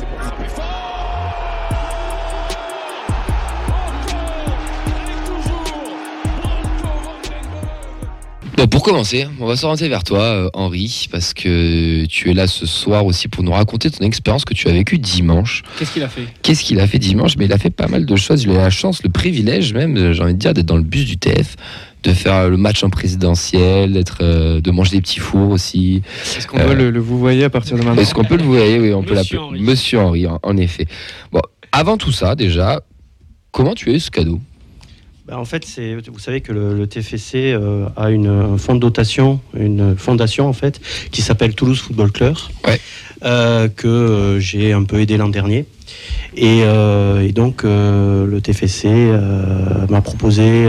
C'est pour frapper fort. Bon, pour commencer, on va s'orienter vers toi, euh, Henri, parce que tu es là ce soir aussi pour nous raconter ton expérience que tu as vécue dimanche. Qu'est-ce qu'il a fait? Qu'est-ce qu'il a fait dimanche? Mais il a fait pas mal de choses. Il a eu la chance, le privilège même, euh, j'ai envie de dire, d'être dans le bus du TF, de faire le match en présidentiel, d'être, euh, de manger des petits fours aussi. Est-ce qu'on peut le, le vous voyez à partir de maintenant Est-ce qu'on peut le voir Oui, on peut Monsieur l'appeler Henri. Monsieur Henri, en, en effet. Bon, avant tout ça, déjà, comment tu as eu ce cadeau? Ben, en fait, c'est, vous savez que le, le TFC euh, a une, un fonds de dotation, une fondation en fait, qui s'appelle Toulouse Football Club, Ouais. euh, que euh, j'ai un peu aidé l'an dernier. Et, euh, et donc, euh, le TFC euh, m'a proposé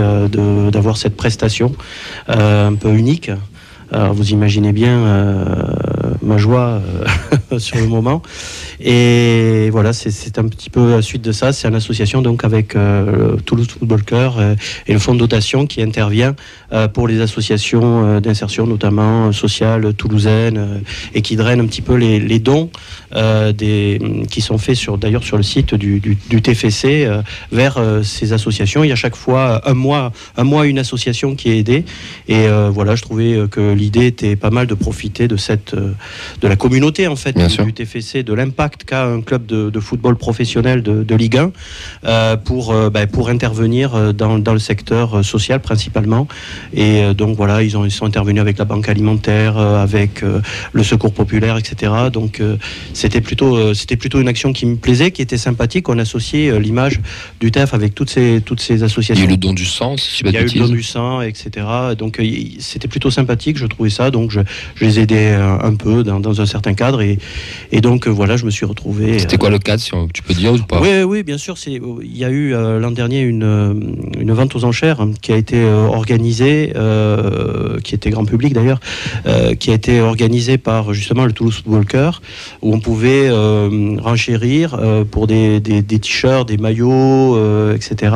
d'avoir cette prestation un peu unique. Alors, vous imaginez bien ma joie sur le moment. Et voilà, c'est- un petit peu la suite de ça. C'est une association donc avec euh, le Toulouse Football Club euh, et le fonds de dotation qui intervient euh, pour les associations d'insertion, notamment sociales toulousaines, et qui draine un petit peu les, les dons des, qui sont faits sur d'ailleurs sur le site du, du, du TFC vers ces associations. Il y a chaque fois un mois, un mois une association qui est aidée. Et voilà, je trouvais que l'idée était pas mal de profiter de cette de la communauté en fait Bien du, sûr. du TFC, de l'impact qu'a un club de, de football professionnel de, de Ligue 1 euh, pour euh, ben, pour intervenir euh, dans, dans le secteur social principalement. Et donc voilà, ils ont ils sont intervenus avec la banque alimentaire, avec le secours populaire, etc. Donc c'était plutôt c'était plutôt une action qui me plaisait, qui était sympathique. On associait l'image du TEF avec toutes ces toutes ces Il y a associations. eu le don du sang, si Il y a eu le don du sang, etc. Donc c'était plutôt sympathique, je trouvais ça. Donc je, je les aidais un peu dans, dans un certain cadre. Et, et donc voilà, je me suis retrouvé. C'était euh, quoi le cadre, si on- tu peux dire ou pas? Oui, oui, bien sûr. c'est- Il y a eu euh, l'an dernier une, euh, une vente aux enchères qui a été organisée, euh, qui était grand public d'ailleurs, euh, qui a été organisée par justement le Toulouse Football Club, où on pouvait euh, renchérir pour des, des, des t-shirts, des maillots, etc.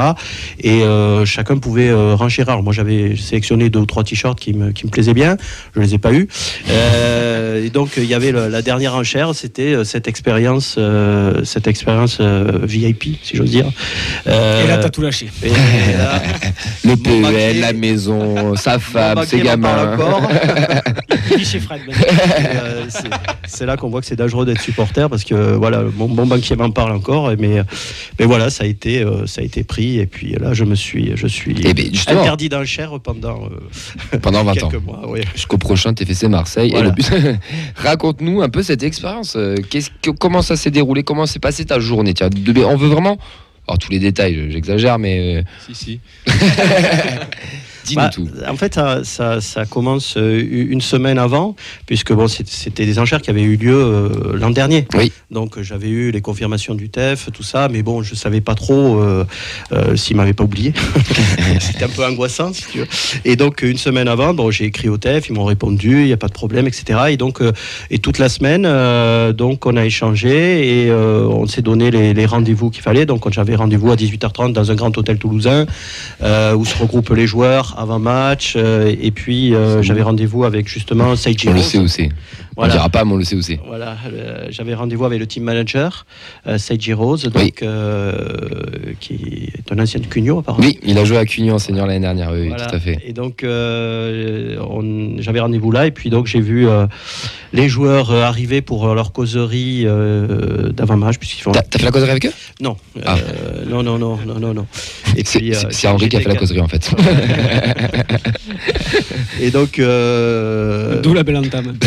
Et chacun pouvait renchérir. Alors moi j'avais sélectionné deux ou trois t-shirts qui me, qui me plaisaient bien, je les ai pas eus. Euh, et donc il y avait le- la dernière enchère, c'était cette expérience, euh, cette expérience euh, VIP, si j'ose dire. Euh, Et là, t'as tout lâché. et là, Le PEL, la maison, sa femme, ses gamins. Fred. Euh, c'est- là qu'on voit que c'est dangereux d'être supporter parce que voilà, mon, mon banquier m'en parle encore. Mais, mais voilà, ça a été, euh, ça a été pris. Et puis là, je me suis, je suis Eh ben, interdit d'enchère pendant euh, Pendant 20 ans. quelques mois. oui. Jusqu'au prochain TFC Marseille. Voilà. Et le but- Raconte-nous un peu cette expérience. Qu'est-ce que- comment ça s'est déroulé Comment s'est passée ta journée Tiens, On veut vraiment. Alors, tous les détails, j'exagère, mais euh, Si, si. dis-nous Bah, tout. En fait, ça, ça, ça commence euh, une semaine avant, puisque bon, c'était des enchères qui avaient eu lieu euh, l'an dernier. Oui. Donc euh, j'avais eu les confirmations du TEF, tout ça, mais bon, je savais pas trop euh, euh, s'ils m'avaient pas oublié. c'était un peu angoissant, si tu veux. Et donc une semaine avant, bon, j'ai écrit au TEF, ils m'ont répondu, il n'y a pas de problème, etc. Et donc et toute la semaine, donc on a échangé et on s'est donné les, les rendez-vous qu'il fallait. Donc j'avais rendez-vous à 18h30 dans un grand hôtel toulousain où se regroupent les joueurs avant match. euh, et puis euh, j'avais rendez-vous avec justement Seiji On le sait c'est. On Voilà. dira pas, mais on le sait où c'est. Voilà, euh, j'avais rendez-vous avec le team manager, euh, Seiji Rose, donc, Oui. euh, qui est un ancien de Cugno apparemment. Oui, il a joué à Cugno enseignant l'année dernière, oui, Voilà. tout à fait. Et donc, euh, j'avais rendez-vous là, et puis donc j'ai vu euh, les joueurs arriver pour leur causerie euh, d'avant-match, puisqu'ils font. T'as fait la causerie avec eux? Non, Ah. euh, non, non, non, non, non, non. Et C'est euh, Henri qui a fait la causerie en fait. Et donc. euh, D'où la belle entame.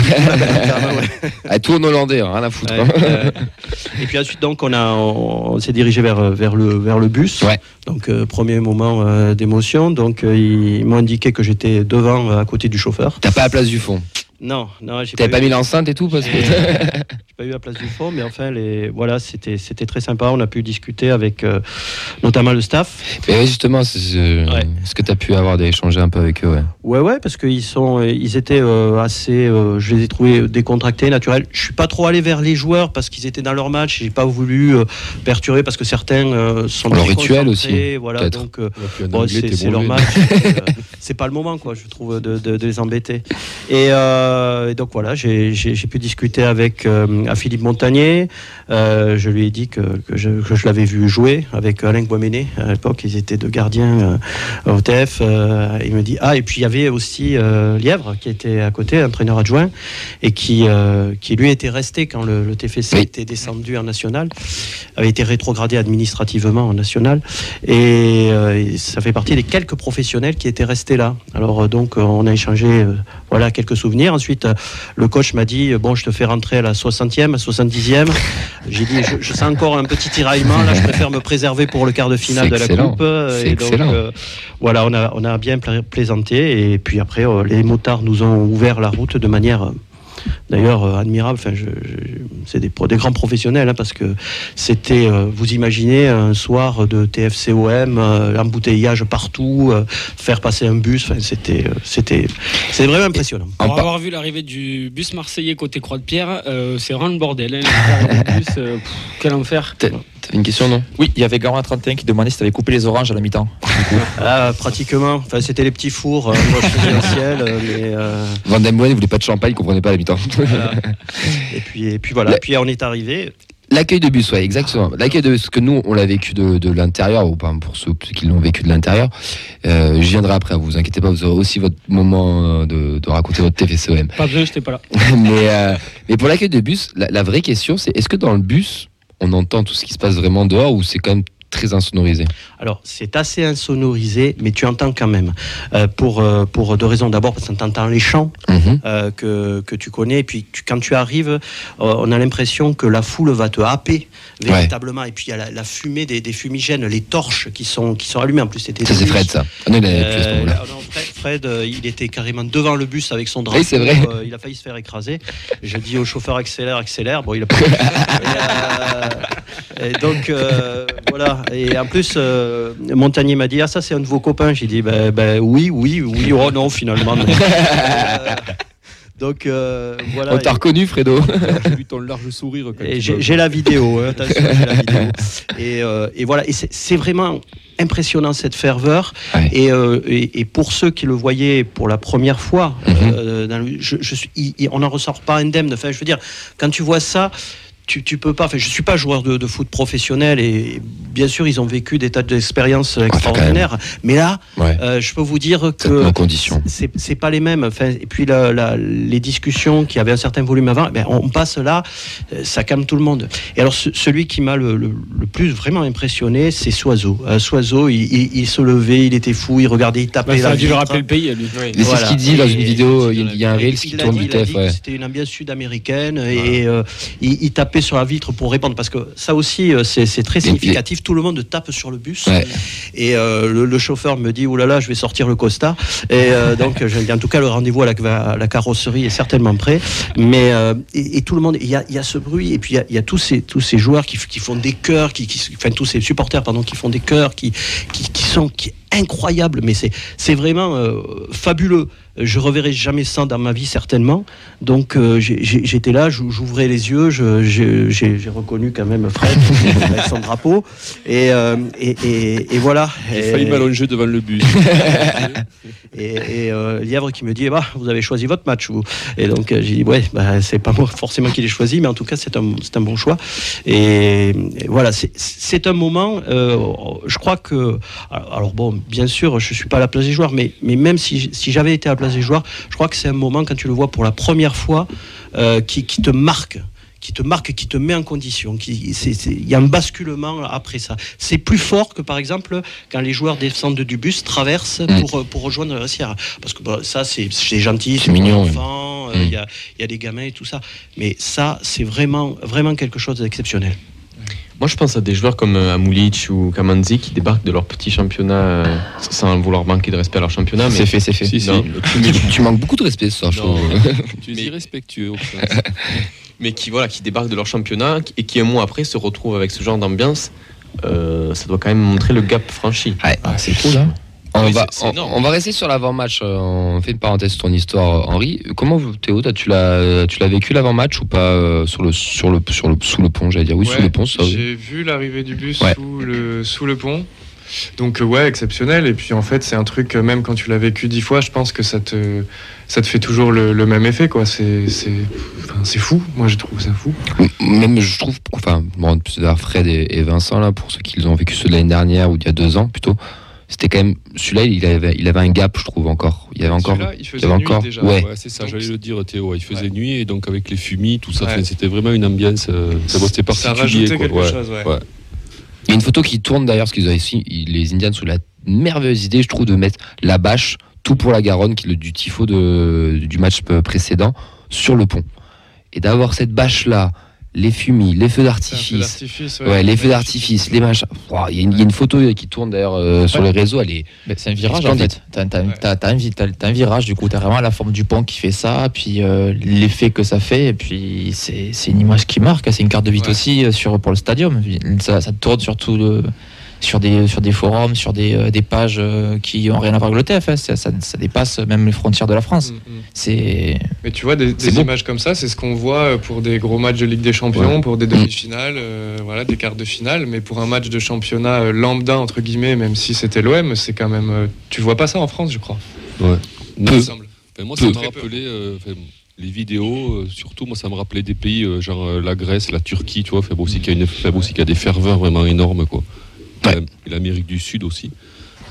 tout en hollandais, hein, rien à foutre. Ouais, euh, et puis ensuite, donc, on, a, on, on s'est dirigé vers, vers, le, vers le bus. Ouais. Donc, euh, premier moment euh, d'émotion. Donc, euh, ils m'ont indiqué que j'étais devant, à côté du chauffeur. T'as pas la place du fond. Non, non, T'avais pas eu- mis l'enceinte et tout parce que. pas eu la place du fond, mais enfin, les, voilà, c'était, c'était très sympa. On a pu discuter avec euh, notamment le staff. Mais oui, justement, c'est ce, Ouais. ce que t'as pu avoir d'échanger un peu avec eux, ouais. Ouais, ouais, parce qu'ils sont, ils étaient euh, assez, euh, je les ai trouvés décontractés, naturels. Je suis pas trop allé vers les joueurs parce qu'ils étaient dans leur match. J'ai pas voulu euh, perturber parce que certains euh, sont Leur très rituel aussi, Voilà, peut-être. donc euh, Et bon, anglais, c'est, t'es c'est bon leur match. euh, c'est pas le moment, quoi, je trouve, de, de- de les embêter. Et, euh, et donc voilà, j'ai, j'ai- j'ai pu discuter avec euh, à Philippe Montagnier. Euh, je lui ai dit que, que je, l'avais vu jouer avec Alain Guaméné. À l'époque, ils étaient deux gardiens euh, au TF. Euh, il me dit Ah, et puis il y avait aussi Lièvre qui était à côté, entraîneur adjoint, et qui, qui lui était resté quand le, le TFC Oui. était descendu en national, avait été rétrogradé administrativement en national. Et, et ça fait partie des quelques professionnels qui étaient restés là. Alors donc on a échangé voilà quelques souvenirs. Ensuite euh, le coach m'a dit euh, bon je te fais rentrer à la 60e, à 70e. J'ai dit je, je sens encore un petit tiraillement là, je préfère me préserver pour le quart de finale de la coupe. euh, Et donc euh, voilà on a on a bien pla- plaisanté et puis après euh, les motards nous ont ouvert la route de manière D'ailleurs, euh, admirable. Enfin, je, je- c'est des, grands professionnels hein, parce que c'était, euh, vous imaginez, un soir de TFCOM, euh, l'embouteillage partout, euh, faire passer un bus. Enfin, c'était, euh, c'était, c'est vraiment impressionnant. En Pour par- avoir vu l'arrivée du bus marseillais côté Croix-de-Pierre, euh, c'est vraiment le bordel. hein, bus, euh, pff, quel enfer. Une question, non? Oui, il y avait Garon 31 qui demandait si tu avais coupé les oranges à la mi-temps. Ah, pratiquement. Enfin, c'était les petits fours, euh, euh, mais. euh, Van den Boen voulait pas de champagne, il comprenait pas à la mi-temps. Voilà. Et puis, et puis voilà. Et puis on est arrivé. L'accueil de bus, ouais, exactement. L'accueil de bus, que nous, on l'a vécu de, de l'intérieur, ou pas pour ceux qui l'ont vécu de l'intérieur. Euh, je viendrai après, vous inquiétez pas, vous aurez aussi votre moment euh, de, de raconter votre TFCOM. Pas besoin, j'étais pas là. mais, euh, mais pour l'accueil de bus, la, la vraie question, c'est est-ce que dans le bus, on entend tout ce qui se passe vraiment dehors ou c'est quand même très insonorisé Alors, c'est assez insonorisé, mais tu entends quand même. Euh, pour, euh, pour deux raisons. D'abord, parce que tu entends les chants Mhm. euh, que, que tu connais. Et puis, tu- quand tu arrives, on a l'impression que la foule va te happer véritablement. Et puis, il y a la, la fumée des, des fumigènes, les torches qui sont, qui sont allumées. En plus, c'était c'est. Fred, ça. Ce non, Fred, Fred, il était carrément devant le bus avec son drapeau. Oui, c'est vrai. il a failli se faire écraser. Je dis au chauffeur accélère, accélère. Bon, il a pas. et, et donc euh, Et en plus, euh, Montagnier m'a dit ah ça c'est un de vos copains. J'ai dit ben, ben, oui, oui, oui. Oh non, finalement. non. Euh, donc euh, voilà. On t'a reconnu, Fredo. J'ai vu ton large sourire. J'ai la vidéo, hein, attention, j'ai la vidéo. Et, euh, et voilà, et c'est vraiment impressionnant cette ferveur. Ouais. Et, euh, et, et pour ceux qui le voyaient pour la première fois, Mhm. euh, dans le- je, je suis, il- il- on n'en ressort pas indemne. Enfin, je veux dire, quand tu vois ça. Tu, tu peux pas. Enfin, je suis pas joueur de, de foot professionnel et bien sûr ils ont vécu des tas d'expériences extraordinaires. Mais là, Ouais. euh, je peux vous dire que conditions. c'est pas les mêmes. Enfin, et puis la- la- les discussions qui avaient un certain volume avant, ben, on passe là, euh, ça calme tout le monde. Et alors ce- celui qui m'a le, le- le plus vraiment impressionné, c'est Soiseau. Euh, Soiseau, il, il- il se levait, il était fou, il regardait, il tapait Bah, ça a dû le rappeler le pays, lui. Mais c'est ce qu'il dit dans une vidéo, il y a- un reel il qui tourne du. C'était une ambiance sud-américaine et euh, il, il sur la vitre pour répondre parce que ça aussi euh, c'est très significatif. Tout le monde tape sur le bus Ouais. et euh, le, le chauffeur me dit oulala, là là, je vais sortir le Costa. Et euh, donc en tout cas le rendez-vous à la, la carrosserie est certainement prêt. Mais euh, et, et tout le monde, il y a, y a ce bruit et puis il y a, il y a tous ces tous ces joueurs qui, qui font des chœurs, qui, qui enfin tous ces supporters pardon qui font des chœurs, qui qui, qui sont qui incroyables. Mais c'est c'est vraiment fabuleux. Je reverrai jamais ça dans ma vie certainement. Donc euh, j'étais là, j'ou- j'ouvrais les yeux, j'ai reconnu quand même Fred avec son drapeau. Et, euh, et, et- et voilà. J'ai failli m'allonger devant le bus. et, euh, Lièvre qui me dit, eh bah, vous avez choisi votre match, vous. Et donc euh, j'ai dit, ouais, bah, c'est pas moi forcément qui l'ai choisi, mais en tout cas c'est un, bon choix. Et, voilà, c'est- un moment, je crois que, alors bon, bien sûr, je suis pas à la place des joueurs, mais, mais même si, si j'avais été à la place des joueurs, je crois que c'est un moment quand tu le vois pour la première fois euh, qui, qui te marque qui te marque, qui te met en condition. Il y a un basculement après ça. C'est plus fort que par exemple quand les joueurs descendent du bus, traversent Mm. pour, pour rejoindre le vestiaire. Parce que bah, ça, c'est gentil, C'est mignon, euh, il Mm. y, a, il y a des gamins et tout ça. Mais ça, c'est vraiment, vraiment quelque chose d'exceptionnel. Moi, je pense à des joueurs comme euh, Amulic ou Kamanzi qui débarquent de leur petit championnat euh, sans vouloir manquer de respect à leur championnat. C'est fait, c'est fait. Si, si. Non, Tu, tu manques beaucoup de respect ce soir, je trouve. Tu es Mais- irrespectueux. au mais qui voilà, qui débarquent de leur championnat et qui un mois après se retrouvent avec ce genre d'ambiance. euh, ça doit quand même montrer le gap franchi. Ouais, c'est cool, hein. On, Oui, va, on, on va rester sur l'avant-match. euh, On fait une parenthèse sur ton histoire, euh, Henri. Comment Théo, t'as- tu l'as, tu l'as vécu l'avant-match ou pas euh, sur le, sur le, sur le, sous le pont, j'allais dire? Oui, sous le pont, ça. oui. J'ai vu l'arrivée du bus Ouais. sous, le, sous le pont. Donc euh, ouais, exceptionnel. Et puis en fait, c'est un truc, euh, même quand tu l'as vécu dix fois, je pense que ça te, ça te fait toujours le, le même effet, quoi. C'est, c'est, enfin, c'est fou. Moi, je trouve ça fou. Même je trouve, enfin, bon, plus vers Fred et, et Vincent là, pour ceux qui ont vécu ceux de l'année dernière ou il y a deux ans plutôt, c'était quand même celui-là, il avait, il avait un gap, je trouve encore. Il y avait encore. Il faisait y avait nuit encore. déjà. Ouais. Ouais, c'est ça, Donc, j'allais le dire, Théo. Il faisait Ouais. nuit et donc avec les fumis, tout ça, c'était vraiment une ambiance. euh, ça, c'était Ça particulier. rajoutait quoi. quelque Ouais. chose, ouais. Ouais. Il y a une photo qui tourne d'ailleurs, parce qu'ils ont ici, les Indians ont la merveilleuse idée, je trouve, de mettre la bâche, tout pour la Garonne, qui est le du tifo de, du match précédent, sur le pont. Et d'avoir cette bâche-là, les fumis, les feux feu d'artifice, ouais, les feux d'artifice, les machins. Il y, a une- il y a une photo qui tourne d'ailleurs euh, sur les réseaux, elle est. Mais C'est un virage en fait. T'as, t'as- Ouais. t'as- t'as un, vi- t'as- t'as un virage du coup, t'as vraiment la forme du pont qui fait ça, puis euh, l'effet que ça fait, et puis c'est, c'est une image qui marque, c'est une carte de visite Ouais. aussi euh, sur, pour le stadium. Ça, ça tourne surtout le- sur, des, sur des forums, sur des, euh, des pages euh, qui ont rien à voir avec le TF. hein. Ça, ça- ça dépasse même les frontières de la France. Mm, mm. C'est Mais tu vois, des, C'est des images comme ça, c'est ce qu'on voit euh, pour des gros matchs de Ligue des Champions, pour des Mm. demi-finales, euh, voilà, des quarts de finale. Mais pour un match de championnat euh, lambda, entre guillemets, même si c'était l'OM, c'est quand même. euh, tu vois pas ça en France, je crois. Ouais. il Peu. me semble. Enfin, moi, Peu. ça euh, enfin, les vidéos, euh, surtout, moi, ça me rappelait des pays euh, genre euh, la Grèce, la Turquie, tu vois, bon, aussi qu'il y a une, aussi a des ferveurs vraiment énormes, quoi. Ouais. Et l'Amérique du Sud aussi.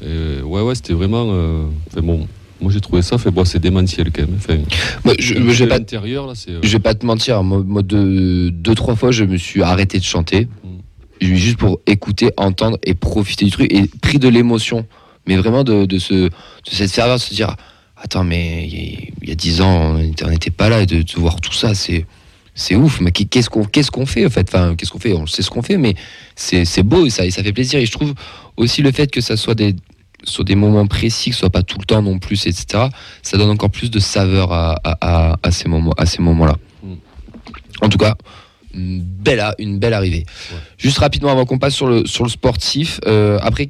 Euh, ouais, ouais, c'était vraiment. euh, enfin, bon, moi, j'ai trouvé ça, fait, bon, c'est démentiel quand même. Enfin, Moi, je, le je vais jeu pas, à l'intérieur, là, c'est. euh, je vais pas te mentir, moi, moi, deux, deux, trois fois, je me suis arrêté de chanter, Mm. juste pour écouter, entendre et profiter du truc, et pris de l'émotion, mais vraiment de, de, ce, de cette ferveur, de se dire, attends, mais il y a- dix ans, on n'était pas là, et de, de voir tout ça, c'est. C'est ouf, mais qu'est-ce qu'on qu'est-ce qu'on fait en fait? Enfin, qu'est-ce qu'on fait? On sait ce qu'on fait, mais c'est beau et ça, et ça fait plaisir. Et je trouve aussi le fait que ça soit des sur des moments précis, que ce soit pas tout le temps non plus, etc. Ça donne encore plus de saveur à, à, à- à ces moments à ces moments-là. Mm. En tout cas, une belle a- une belle arrivée. Ouais. Juste rapidement avant qu'on passe sur le sur le sportif. euh, après,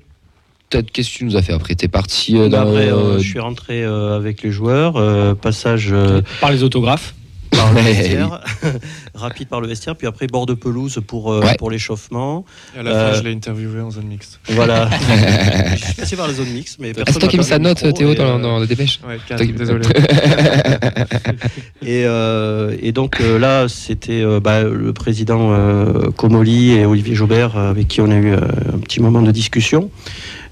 qu'est-ce que tu nous as fait après? T'es parti euh, dans Après, le- euh, je suis rentré euh, avec les joueurs, euh, passage euh, Par les autographes. Par le vestiaire, rapide par le vestiaire, puis après bord de pelouse pour, euh, Ouais. pour l'échauffement. Et à la Euh, fin, je l'ai interviewé en zone mixte. Voilà. je suis passé par la zone mixte, mais Ah, c'est personne toi qui mis sa le note, Théo, et, dans, euh, dans la dépêche Ouais, qui- désolé. Et, euh, et donc euh, là, c'était euh, bah, le président euh, Comoli et Olivier Jobert euh, avec qui on a eu euh, un petit moment de discussion.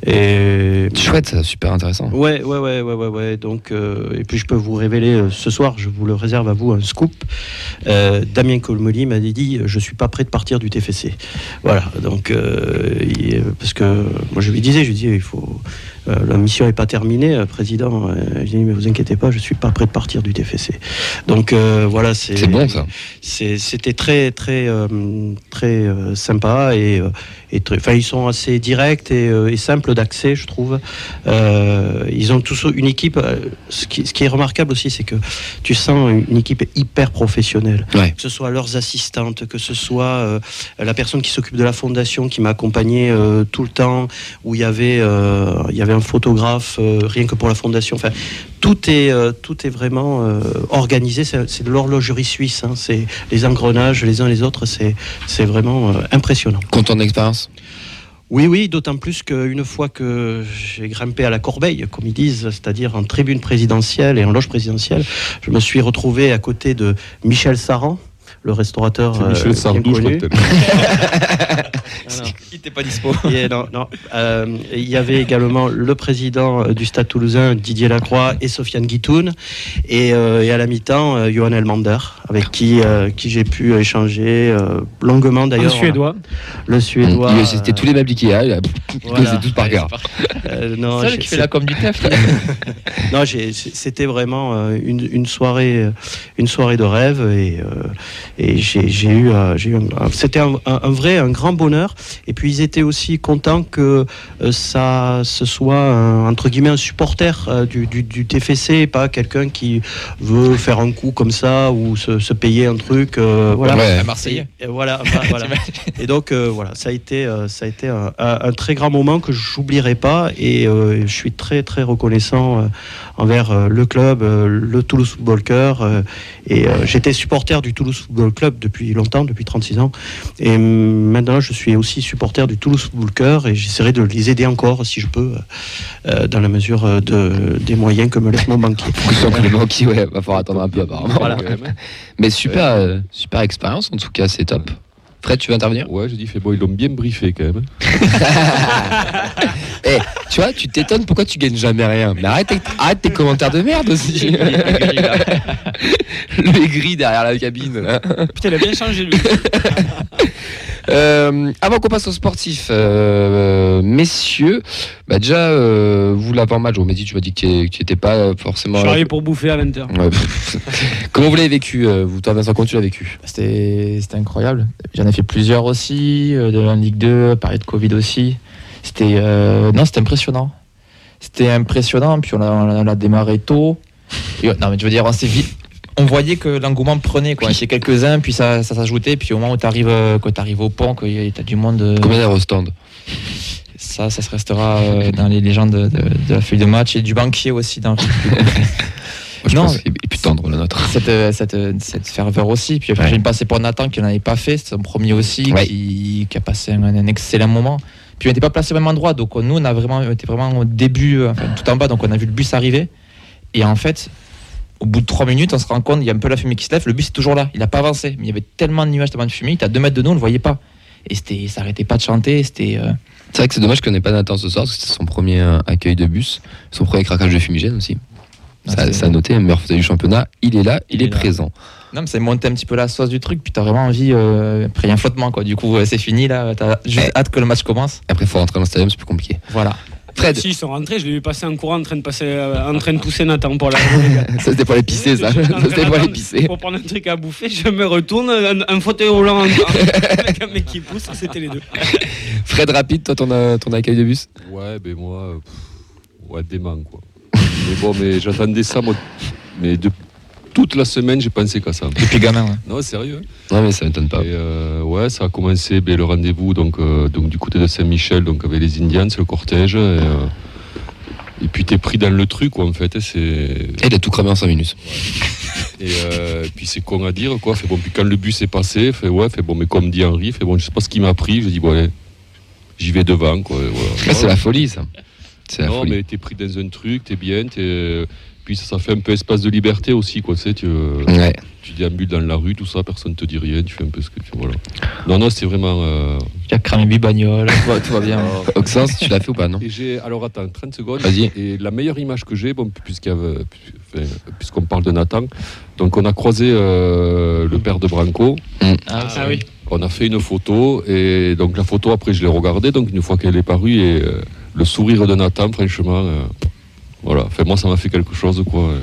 Et Chouette, super intéressant. ouais, ouais, ouais, ouais, ouais, ouais. Donc euh, et puis je peux vous révéler euh, ce soir, je vous le réserve à vous un scoop. Euh, Damien Comoli m'a dit, je suis pas prêt de partir du TFC. Voilà. Donc il- parce que moi je lui disais, je lui disais, il faut euh, la mission n'est pas terminée, euh, président. Euh, je dis mais vous inquiétez pas, je suis pas prêt de partir du TFC. Donc voilà, c'est bon ça. C'était très très très sympa et, et très, enfin ils sont assez directs et, euh, et simples d'accès, je trouve. Euh, ils ont tous une équipe. euh, Ce qui, ce qui est remarquable aussi, c'est que tu sens une équipe hyper professionnelle. Ouais. Que ce soit leurs assistantes, que ce soit la personne qui s'occupe de la fondation qui m'a accompagné tout le temps, où il y avait il y avait un photographe rien que pour la fondation. Enfin, tout est euh, tout est vraiment euh, organisé. C'est de l'horlogerie suisse. hein. C'est les engrenages les uns les autres. C'est c'est vraiment euh, impressionnant. Content d'expérience Oui, oui, d'autant plus qu'une fois que j'ai grimpé à la corbeille, comme ils disent, c'est-à-dire en tribune présidentielle et en loge présidentielle, je me suis retrouvé à côté de Michel Saran, le restaurateur C'est euh, Michel Sardou, je crois il était pas dispo. Et non, non. Euh, il y avait également le président euh, du Stade toulousain, Didier Lacroix, et Sofiane Guitoun. Et, euh, et à la mi-temps, euh, Johan Elmander, avec qui, euh, qui j'ai pu échanger euh, longuement d'ailleurs. suédois. Le suédois. C'était tous les meubles Ikea, Voilà. tout par euh, non, C'est qui fait la com du TF. Non, c'était vraiment une, une soirée, une soirée de rêve et, euh, et j'ai eu, euh, j'ai eu c'était un, un- un vrai, un grand bonheur. Et puis ils étaient aussi contents que euh, ça, ce soit un- entre guillemets un supporter euh, du, du, du TFC, pas quelqu'un qui veut faire un coup comme ça ou se, se payer un truc. euh, voilà. Ouais. À Marseillais. Et, et voilà. Et donc euh, voilà, ça a été, ça a été un, très grand moment que j'oublierai pas et euh, je suis très très reconnaissant envers le club, le Toulouse Football Club et j'étais supporter du Toulouse Football Football Club depuis longtemps, depuis 36 ans. Et maintenant, je suis aussi supporter du Toulouse Football Cœur et j'essaierai de les aider encore, si je peux, euh, dans la mesure euh, de, des moyens que me laisse mon banquier. Le banquier, ouais, va falloir attendre un peu apparemment. Voilà. Mais super, euh, super expérience en tout cas, c'est top. Fred, tu veux intervenir? Ouais, je dis, fait bon, ils l'ont bien briefé quand même. Eh, tu vois, tu t'étonnes pourquoi tu gagnes jamais rien. Mais arrête, tes- arrête tes commentaires de merde aussi. Le aigri derrière la cabine. là. Putain, il a bien changé lui. Euh, avant qu'on passe aux sportifs, euh, messieurs, bah déjà, euh, vous l'avant-match, on m'a dit, tu m'as dit que tu n'étais pas euh, Je forcément. suis arrivé pour bouffer à 20h. Ouais, pff. Comment vous l'avez vécu, euh, vous, toi, Vincent, comment tu l'as vécu? C'était incroyable. J'en ai fait plusieurs aussi, euh, de la Ligue 2, pareil de Covid aussi. C'était euh, non, c'était impressionnant. C'était impressionnant, puis on a, on a démarré tôt. Et, non, mais je veux dire, on s'est vite. On voyait que l'engouement prenait, quoi. C'est quelques-uns, puis ça, ça s'ajoutait, puis au moment où tu arrives, arrives au pont, que tu as du monde. euh, Combien d'heures au stand ça, ça se restera euh, dans les légendes de, de- de la feuille de match et du banquier aussi. Dans je Non. est plus tendre le nôtre. cette, euh, cette, euh, cette ferveur aussi. Puis après, Ouais. j'ai passé pour Nathan qui n'en avait pas fait, c'est son premier aussi, Ouais. qui, qui a passé un, un excellent moment. Puis on n'était pas placé au même endroit, donc euh, nous on a vraiment, on était vraiment au début, euh, enfin, tout en bas, donc on a vu le bus arriver. Et en fait, au bout de trois minutes, on se rend compte, il y a un peu la fumée qui se lève, le bus est toujours là, il n'a pas avancé, mais il y avait tellement de nuages, tellement de fumée, il était à deux mètres de nous, on ne le voyait pas. Et c'était, ça arrêtait pas de chanter, c'était. euh, C'est vrai que c'est dommage qu'on n'ait pas Nathan ce soir, parce que c'était son premier euh, accueil de bus, son premier craquage de fumigène aussi. Ah, Ça, a noté, meilleur fauteuil du championnat, il est là, il, Il est, est là. présent. Non, mais ça monté un petit peu la sauce du truc, puis t'as vraiment envie. euh, Après, il y a un flottement, quoi. Du coup, c'est fini, là. T'as juste Eh. hâte que le match commence. Après, il faut rentrer dans le stadium, c'est plus compliqué. Voilà. Fred, Si ils sont rentrés, je l'ai vu passer en courant en train de passer, euh, en train de pousser Nathan pour la ça c'était pour les pisser, ça. Ça c'était pour les pisser. Pour prendre un truc à bouffer, je me retourne, un, un fauteuil roulant en- avec un mec qui pousse, c'était les deux. Fred, rapide, toi, ton, euh, ton accueil de bus Ouais, ben moi, pff, ouais, dément quoi. mais bon, mais j'attendais ça, moi. Mais de toute la semaine, j'ai pensé qu'à ça. Depuis gamin, ouais. Non, sérieux. Non, mais ça m'étonne pas. Et euh, ouais, ça a commencé ben, le rendez-vous donc, euh, donc du côté de Saint-Michel, donc avec les Indians, le cortège. Et, euh, et puis t'es pris dans le truc, quoi, en fait. C'est Et il a tout cramé en 5 minutes. et euh, puis c'est con à dire, quoi. Fait bon, puis quand le bus est passé, fait ouais, fait bon, mais comme dit Henri, fait bon, je sais pas ce qui m'a pris. Je dis bon, allez, j'y vais devant, quoi. voilà. Ah, c'est la folie, ça. C'est la Non, folie. mais t'es pris dans un truc, t'es bien, t'es... puis ça, ça fait un peu espace de liberté aussi, quoi. Tu sais, tu, euh, Ouais. tu déambules dans la rue, tout ça, personne te dit rien, tu fais un peu ce que tu voilà. Non, non, c'est vraiment. euh, Il a cramé 8 bagnoles, tout va, tout va bien. Oxens, tu l'as fait ou pas, non Et j'ai alors attends 30 secondes. Vas-y. Et la meilleure image que j'ai, bon, puisqu'il y avait- enfin, puisqu'on parle de Nathan, donc on a croisé euh, le père de Branco. Ah, Ah oui. On a fait une photo et donc la photo après je l'ai regardée donc une fois qu'elle est parue et euh, le sourire de Nathan franchement euh, voilà enfin moi ça m'a fait quelque chose quoi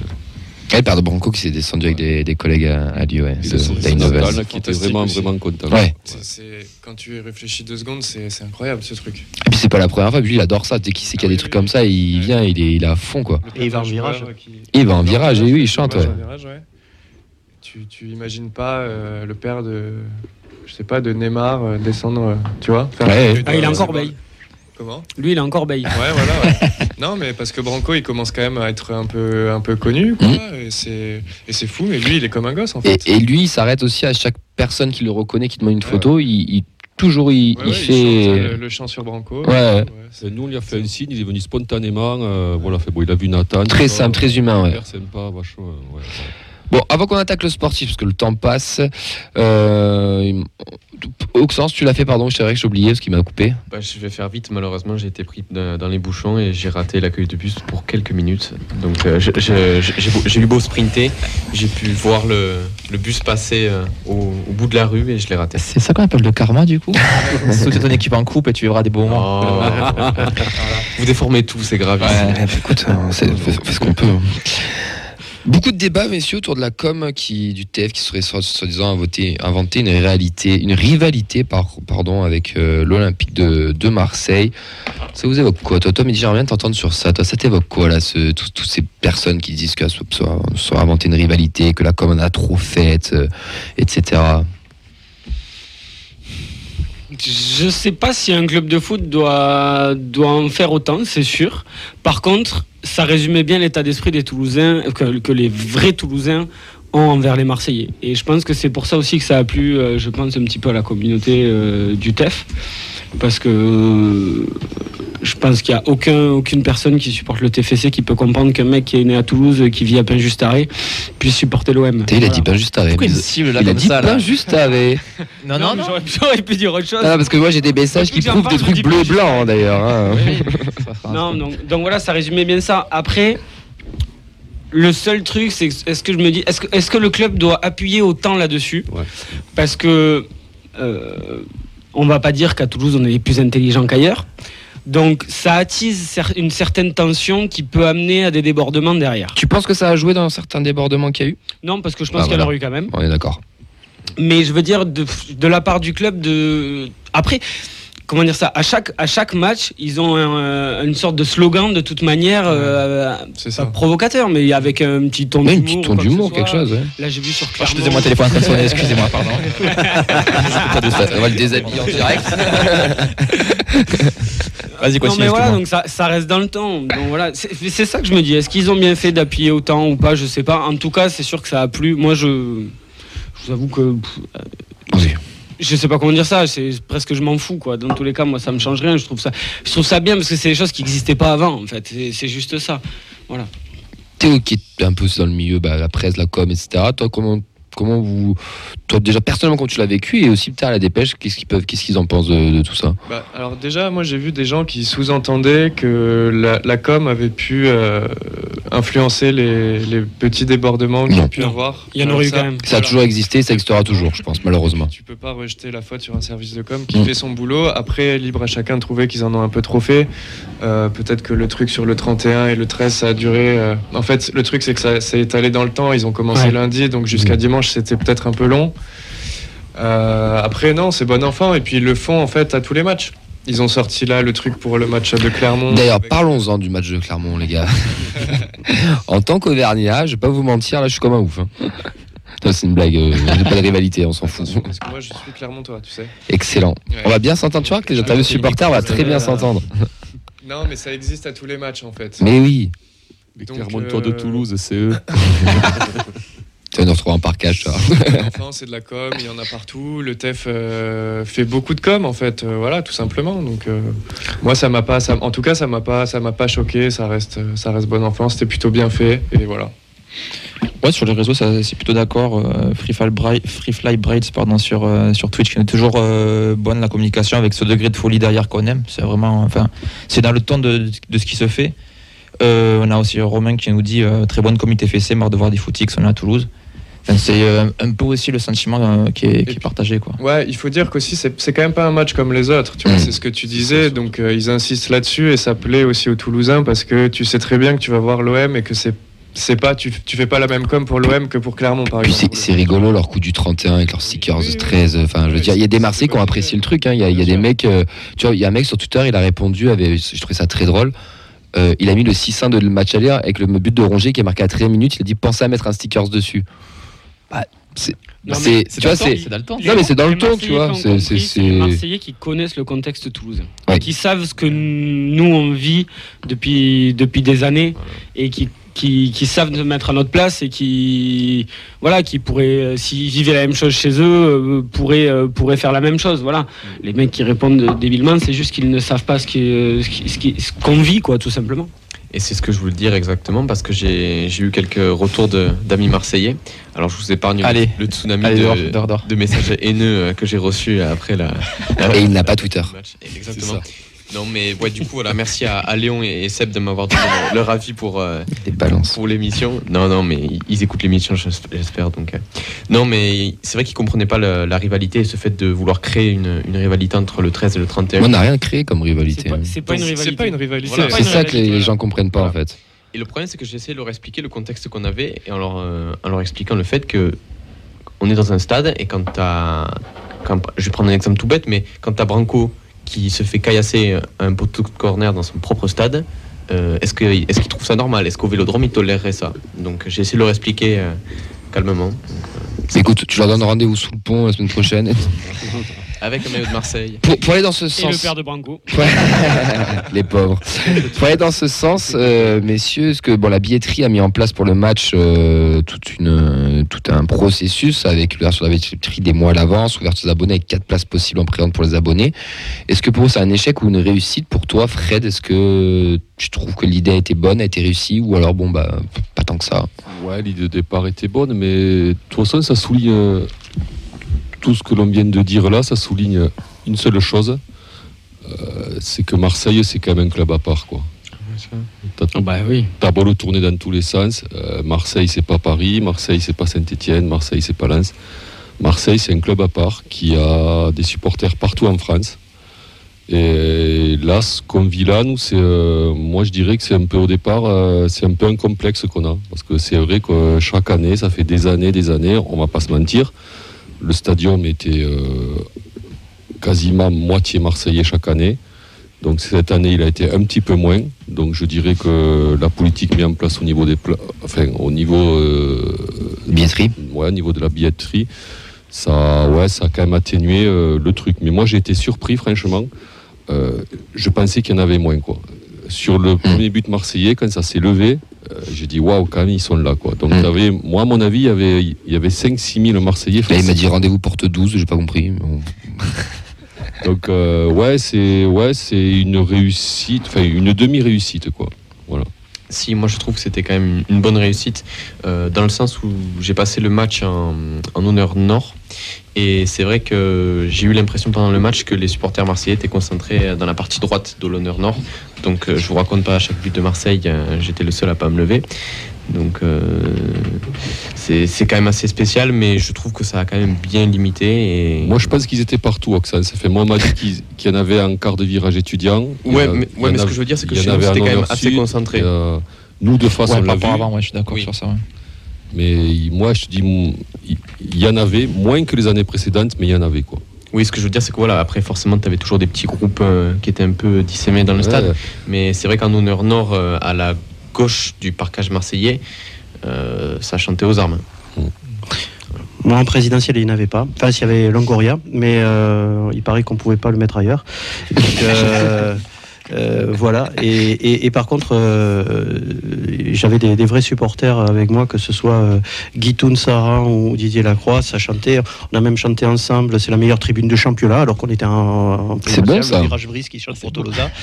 Et le père de Branco qui s'est descendu avec des, des collègues à, à Lyon, ouais. C'est- là, qui était vraiment aussi. vraiment content Ouais. C'est- c'est- quand tu y réfléchis deux secondes, c'est c'est incroyable ce truc. Et puis c'est pas la première fois, lui il adore ça. Dès qu'il sait qu'il y a Ah des oui, trucs oui, comme ça, il Ouais. vient, il est, il est à fond quoi. Et il va en virage. qui- Il va en virage, et oui, il chante, ouais. en virage, ouais. Tu, tu imagines pas euh, le père de, je sais pas, de Neymar euh, descendre, euh, tu vois faire Ouais. Ah, il est encore veille. Comment Lui, il est encore veille. Ouais, voilà. ouais. non, mais parce que Branco, il commence quand même à être un peu, un peu connu, quoi. Et c'est, et c'est fou. Mais lui, il est comme un gosse, en Et, fait. et lui, il s'arrête aussi à chaque personne qui le reconnaît, qui demande une Ouais, photo. Il, il- toujours, il, Ouais, il ouais, fait. euh, le chant sur Branco. Ouais. Et nous on lui a fait un signe il est venu spontanément euh, voilà fait bon il a vu Nathan Très simple, très humain, ouais. hyper sympa vachement ouais, ouais. Bon, avant qu'on attaque le sportif, parce que le temps passe, euh, Auxence, tu l'as fait, pardon, c'est vrai que j'ai oublié parce qu'il m'a coupé. Bah, je vais faire vite, malheureusement, j'ai été pris dans les bouchons et j'ai raté l'accueil de bus pour quelques minutes. Donc euh, j'ai eu beau sprinter, j'ai pu voir le, le bus passer euh, au, au bout de la rue et je l'ai raté. C'est ça qu'on appelle le karma, du coup? Souhaite ton équipe en coupe et tu verras des beaux moments. Oh. Vous déformez tout, c'est grave. Ouais, écoute, hein, on fait, on fait ce qu'on peut. Beaucoup de débats, messieurs, autour de la com qui, du TF qui serait soi- soi-disant inventé, une réalité, une rivalité par, pardon, avec euh, l'Olympique de, Marseille. Ça vous évoque quoi Toi, Tom, j'aimerais bien t'entendre sur ça. Toi, ça t'évoque quoi, là, toutes ces personnes qui disent que soit, soit, soit inventé une rivalité, que la com en a trop faite, euh, etc. Je sais pas si un club de foot doit, doit en faire autant, c'est sûr. Par contre, ça résumait bien l'état d'esprit des Toulousains, que, que les vrais Toulousains ont envers les Marseillais. Et je pense que c'est pour ça aussi que ça a plu, euh, je pense, un petit peu à la communauté euh, du TEF. Parce que euh, je pense qu'il n'y a aucun, aucune personne qui supporte le TFC qui peut comprendre qu'un mec qui est né à Toulouse, qui vit à Pain-Juste-Arrêt, puisse supporter l'OM. Il a dit arrêt. Pourquoi il me cible là Il a dit ça. Non, non, non. J'aurais, pu dire autre chose. Ah, parce que moi j'ai des messages qui prouvent des trucs dis bleu pas et blanc hein, d'ailleurs. hein. Oui, Non, donc, voilà, ça résumait bien ça. Après, le seul truc, c'est que- est-ce que je me dis, est-ce que, est-ce que le club doit appuyer autant là-dessus? Ouais. Parce que euh, on va pas dire qu'à Toulouse on est plus intelligent qu'ailleurs. Donc ça attise une certaine tension qui peut amener à des débordements derrière. Tu penses que ça a joué dans certains débordements qu'il y a eu? Non, parce que je pense Ah, qu'il y en a eu quand même. On est d'accord. Mais je veux dire, de, de la part du club, de après, comment dire ça À chaque, à chaque match, ils ont un- une sorte de slogan de toute manière, euh, ça. provocateur, mais avec un petit ton Mais une d'humour. petite ton quoi que d'humour, quelque chose. ouais. Là, j'ai vu sur faisais mon téléphone en train de sonner, excusez-moi, pardon. On va le déshabiller en direct. Vas-y, Non, continue. mais voilà, donc ça, ça reste dans le temps. Donc voilà, c'est ça que je me dis. Est-ce qu'ils ont bien fait d'appuyer autant ou pas? Je sais pas. En tout cas, c'est sûr que ça a plu. Moi, je, je vous avoue que pff, Oui. Je sais pas comment dire ça. C'est presque je m'en fous quoi. Dans tous les cas, moi, ça me change rien. Je trouve ça, je trouve ça bien parce que c'est des choses qui n'existaient pas avant. En fait, C'est- juste ça. Voilà. Théo qui est un peu dans le milieu, bah, la presse, la com, etc. Toi, comment, comment vous. Toi, déjà, personnellement, quand tu l'as vécu et aussi peut-être à la dépêche, qu'est-ce qu'ils peuvent, qu'est-ce qu'ils en pensent de, de tout ça? Bah, alors déjà, moi j'ai vu des gens qui sous-entendaient que la, la com avait pu euh, influencer les, les petits débordements qu'il y a pu Non. avoir. Il y en aurait eu ça, quand même. Ça a voilà. toujours existé, ça existera toujours, je pense, malheureusement. Tu peux pas rejeter la faute sur un service de com qui Mm. fait son boulot. Après, libre à chacun de trouver qu'ils en ont un peu trop fait. Euh, Peut-être que le truc sur le 31 et le 13, ça a duré. euh, En fait, le truc, c'est que ça s'est étalé dans le temps. Ils ont commencé Ouais. lundi, donc jusqu'à Mm. dimanche, c'était peut-être un peu long. Euh, après, non, c'est bon enfant. Et puis, ils le font en fait à tous les matchs. Ils ont sorti là le truc pour le match de Clermont. D'ailleurs, Avec- parlons-en du match de Clermont, les gars. en tant qu'Auvergnat, je vais pas vous mentir, là, je suis comme un ouf. hein. C'est une blague, euh, j'ai pas de rivalité, on s'en fout. Parce que moi, je suis Clermontois, tu sais. Excellent. Ouais. On va bien s'entendre, tu vois, que les interviews supporters, on va très bien s'entendre. Non, mais ça existe à tous les matchs en fait. Mais oui, Les Donc, Clermontois de euh, Toulouse, c'est eux. tu vas nous retrouver en parcage, toi. Enfin, c'est de la com, il y en a partout. Le TEF euh, fait beaucoup de com en fait, euh, voilà, tout simplement. Donc euh, moi, ça m'a pas, ça- en tout cas, ça m'a pas, ça m'a pas choqué. Ça reste, ça reste bon enfant. C'était plutôt bien fait et voilà. Ouais, sur les réseaux, ça, c'est plutôt d'accord. Euh, Free Fly Bright, Free Fly Brights, pardon, sur, euh, sur Twitch, qui est toujours euh, bonne la communication avec ce degré de folie derrière qu'on aime. C'est vraiment, enfin, c'est dans le ton de, de ce qui se fait. Euh, on a aussi Romain qui nous dit euh, très bonne comité FCC, marre de voir des footix, on est à Toulouse. Enfin, c'est euh, un peu aussi le sentiment euh, qui, est, qui est partagé, quoi. Ouais, il faut dire qu'aussi, c'est c'est quand même pas un match comme les autres. Tu vois, Mm. c'est ce que tu disais. Donc euh, ils insistent là-dessus et ça plaît aussi aux Toulousains parce que tu sais très bien que tu vas voir l'OM et que c'est c'est pas tu, tu fais pas la même com pour l'OM que pour Clermont par Puis c'est exemple. c'est rigolo leur coup du 31 avec leurs stickers Oui, oui. 13. Enfin, je veux dire, il y a des Marseillais qui ont apprécié le truc. hein. Il y a, il y a des mecs, euh, tu vois, il y a un mec sur Twitter, il a répondu, avait, je trouvais ça très drôle. Euh, il a mis le 6-1 de le match aller avec le but de Rongier qui est marqué à 13 minutes. Il a dit pensez à mettre un stickers dessus. Bah, c'est, tu vois, c'est, dans le temps. Non, mais c'est dans le Les ton, Marseillais tu vois, c'est- c'est- c'est les Marseillais qui connaissent le contexte toulousain, Ouais. qui savent ce que nous on vit depuis depuis des années et qui qui, qui savent se mettre à notre place et qui voilà qui pourraient euh, s'ils vivaient la même chose chez eux euh, pourraient euh, pourraient faire la même chose voilà les mecs qui répondent débilement c'est juste qu'ils ne savent pas ce qui ce qui- ce qui- ce qu'on vit quoi tout simplement Et c'est ce que je voulais dire exactement parce que j'ai j'ai eu quelques retours de- d'amis marseillais. Alors je vous épargne Allez. le tsunami Allez, de, dehors, dehors. de messages haineux euh, que j'ai reçus après la. Et il n'a pas Twitter. match. Exactement. Non mais ouais du coup voilà merci à, à Léon et, et Seb de m'avoir donné leur, leur avis pour euh, pour l'émission. Non non mais ils, écoutent l'émission j'es- j'espère donc. euh. Non mais c'est vrai qu'ils comprenaient pas le- la rivalité et ce fait de vouloir créer une, une rivalité entre le 13 et le 31. Moi, on n'a rien créé comme c'est rivalité. pas, hein. c'est pas une rivalité C'est pas une rivalité. Voilà, C'est ça que les rivalité, gens comprennent pas en Voilà. fait. Et le problème, c'est que j'ai essayé de leur expliquer le contexte qu'on avait et en leur, euh, en leur expliquant le fait que on est dans un stade et quand t'as. Quand, je vais prendre un exemple tout bête, mais quand t'as Branco qui se fait caillasser un poteau de corner dans son propre stade, euh, est-ce que- est-ce qu'il trouve ça normal? Est-ce qu'au vélodrome il tolérerait ça? Donc j'ai essayé de leur expliquer euh, calmement. Écoute, tu leur donnes rendez-vous sous le pont la semaine prochaine. Avec un maillot de Marseille. Pour, pour aller dans ce Et le sens. père de Branco. Les pauvres. Pour aller dans ce sens, euh, messieurs, est-ce que bon, la billetterie a mis en place pour le match euh, toute une, tout un processus avec l'ouverture de la billetterie des mois à l'avance, ouverture des abonnés avec quatre places possibles en présente pour les abonnés. Est-ce que pour vous c'est un échec ou une réussite pour toi, Fred? Est-ce que tu trouves que l'idée a été bonne, a été réussie ou alors bon bah pas tant que ça? Ouais, l'idée de départ était bonne, mais de toute façon, ça souligne euh, tout ce que l'on vient de dire là, ça souligne une seule chose, euh, c'est que Marseille, c'est quand même un club à part, quoi. T'as Bah oui. t'as beau le tourner dans tous les sens, euh, Marseille, c'est pas Paris, Marseille, c'est pas Saint-Etienne, Marseille, c'est pas Lens. Marseille, c'est un club à part qui a des supporters partout en France. Et là, ce qu'on vit là, nous, c'est, euh, moi, je dirais que c'est un peu au départ, euh, c'est un peu un complexe qu'on a. Parce que c'est vrai que chaque année, ça fait des années, des années, on va pas se mentir. Le stadium était euh, quasiment moitié marseillais chaque année. Donc cette année, il a été un petit peu moins. Donc je dirais que la politique mise en place au niveau des, pla- enfin au niveau, euh, Billetterie ouais, au niveau de la billetterie, ça, ouais, ça a quand même atténué euh, le truc. Mais moi, j'ai été surpris, franchement. Euh, je pensais qu'il y en avait moins, quoi. Sur le premier but marseillais, quand ça s'est levé, euh, j'ai dit waouh, quand même, ils sont là, quoi. Donc, Mm. t'avais- moi, à mon avis, il y avait, il y avait 5-6 000 Marseillais. Là, il m'a dit rendez-vous porte 12, j'ai pas compris. Donc euh, ouais, c'est ouais, une réussite, enfin une demi-réussite quoi. Si, moi je trouve que c'était quand même une bonne réussite, euh, dans le sens où j'ai passé le match en, honneur nord. Et c'est vrai que j'ai eu l'impression pendant le match que les supporters marseillais étaient concentrés dans la partie droite de l'honneur nord. Donc euh, je vous raconte pas à chaque but de Marseille, euh, j'étais le seul à pas me lever. Donc euh, c'est c'est quand même assez spécial, mais je trouve que ça a quand même bien limité. Et... Moi je pense qu'ils étaient partout, Oxane. Ça fait moi m'a dit qu'il y en avait en quart de virage étudiant. Ouais, mais, ouais, ce a- que je veux dire, c'est que chez nous, c'était quand même assez sud, concentré. et, euh, nous de face Ouais, on par l'a rapport vu, avant, ouais, je suis d'accord Oui. sur ça. ouais. mais moi je te dis il y en avait moins que les années précédentes, mais il y en avait quoi. Oui, ce que je veux dire, c'est que voilà, après, forcément, tu avais toujours des petits groupes euh, qui étaient un peu disséminés dans le stade. Mais c'est vrai qu'en honneur nord, euh, à la gauche du parcage marseillais, euh, ça chantait aux armes. Moi, en présidentiel, il n'y en avait pas. Enfin, s'il y avait Longoria, mais euh, il paraît qu'on ne pouvait pas le mettre ailleurs. Donc, euh, voilà. Et, et- et par contre, euh, j'avais des, des vrais supporters avec moi, que ce soit euh, Guy Toun Saran ou Didier Lacroix. Ça chantait. On a même chanté ensemble. C'est la meilleure tribune de championnat, alors qu'on était en, en C'est bon, ça. Le virage brise qui chante pour Tolosa.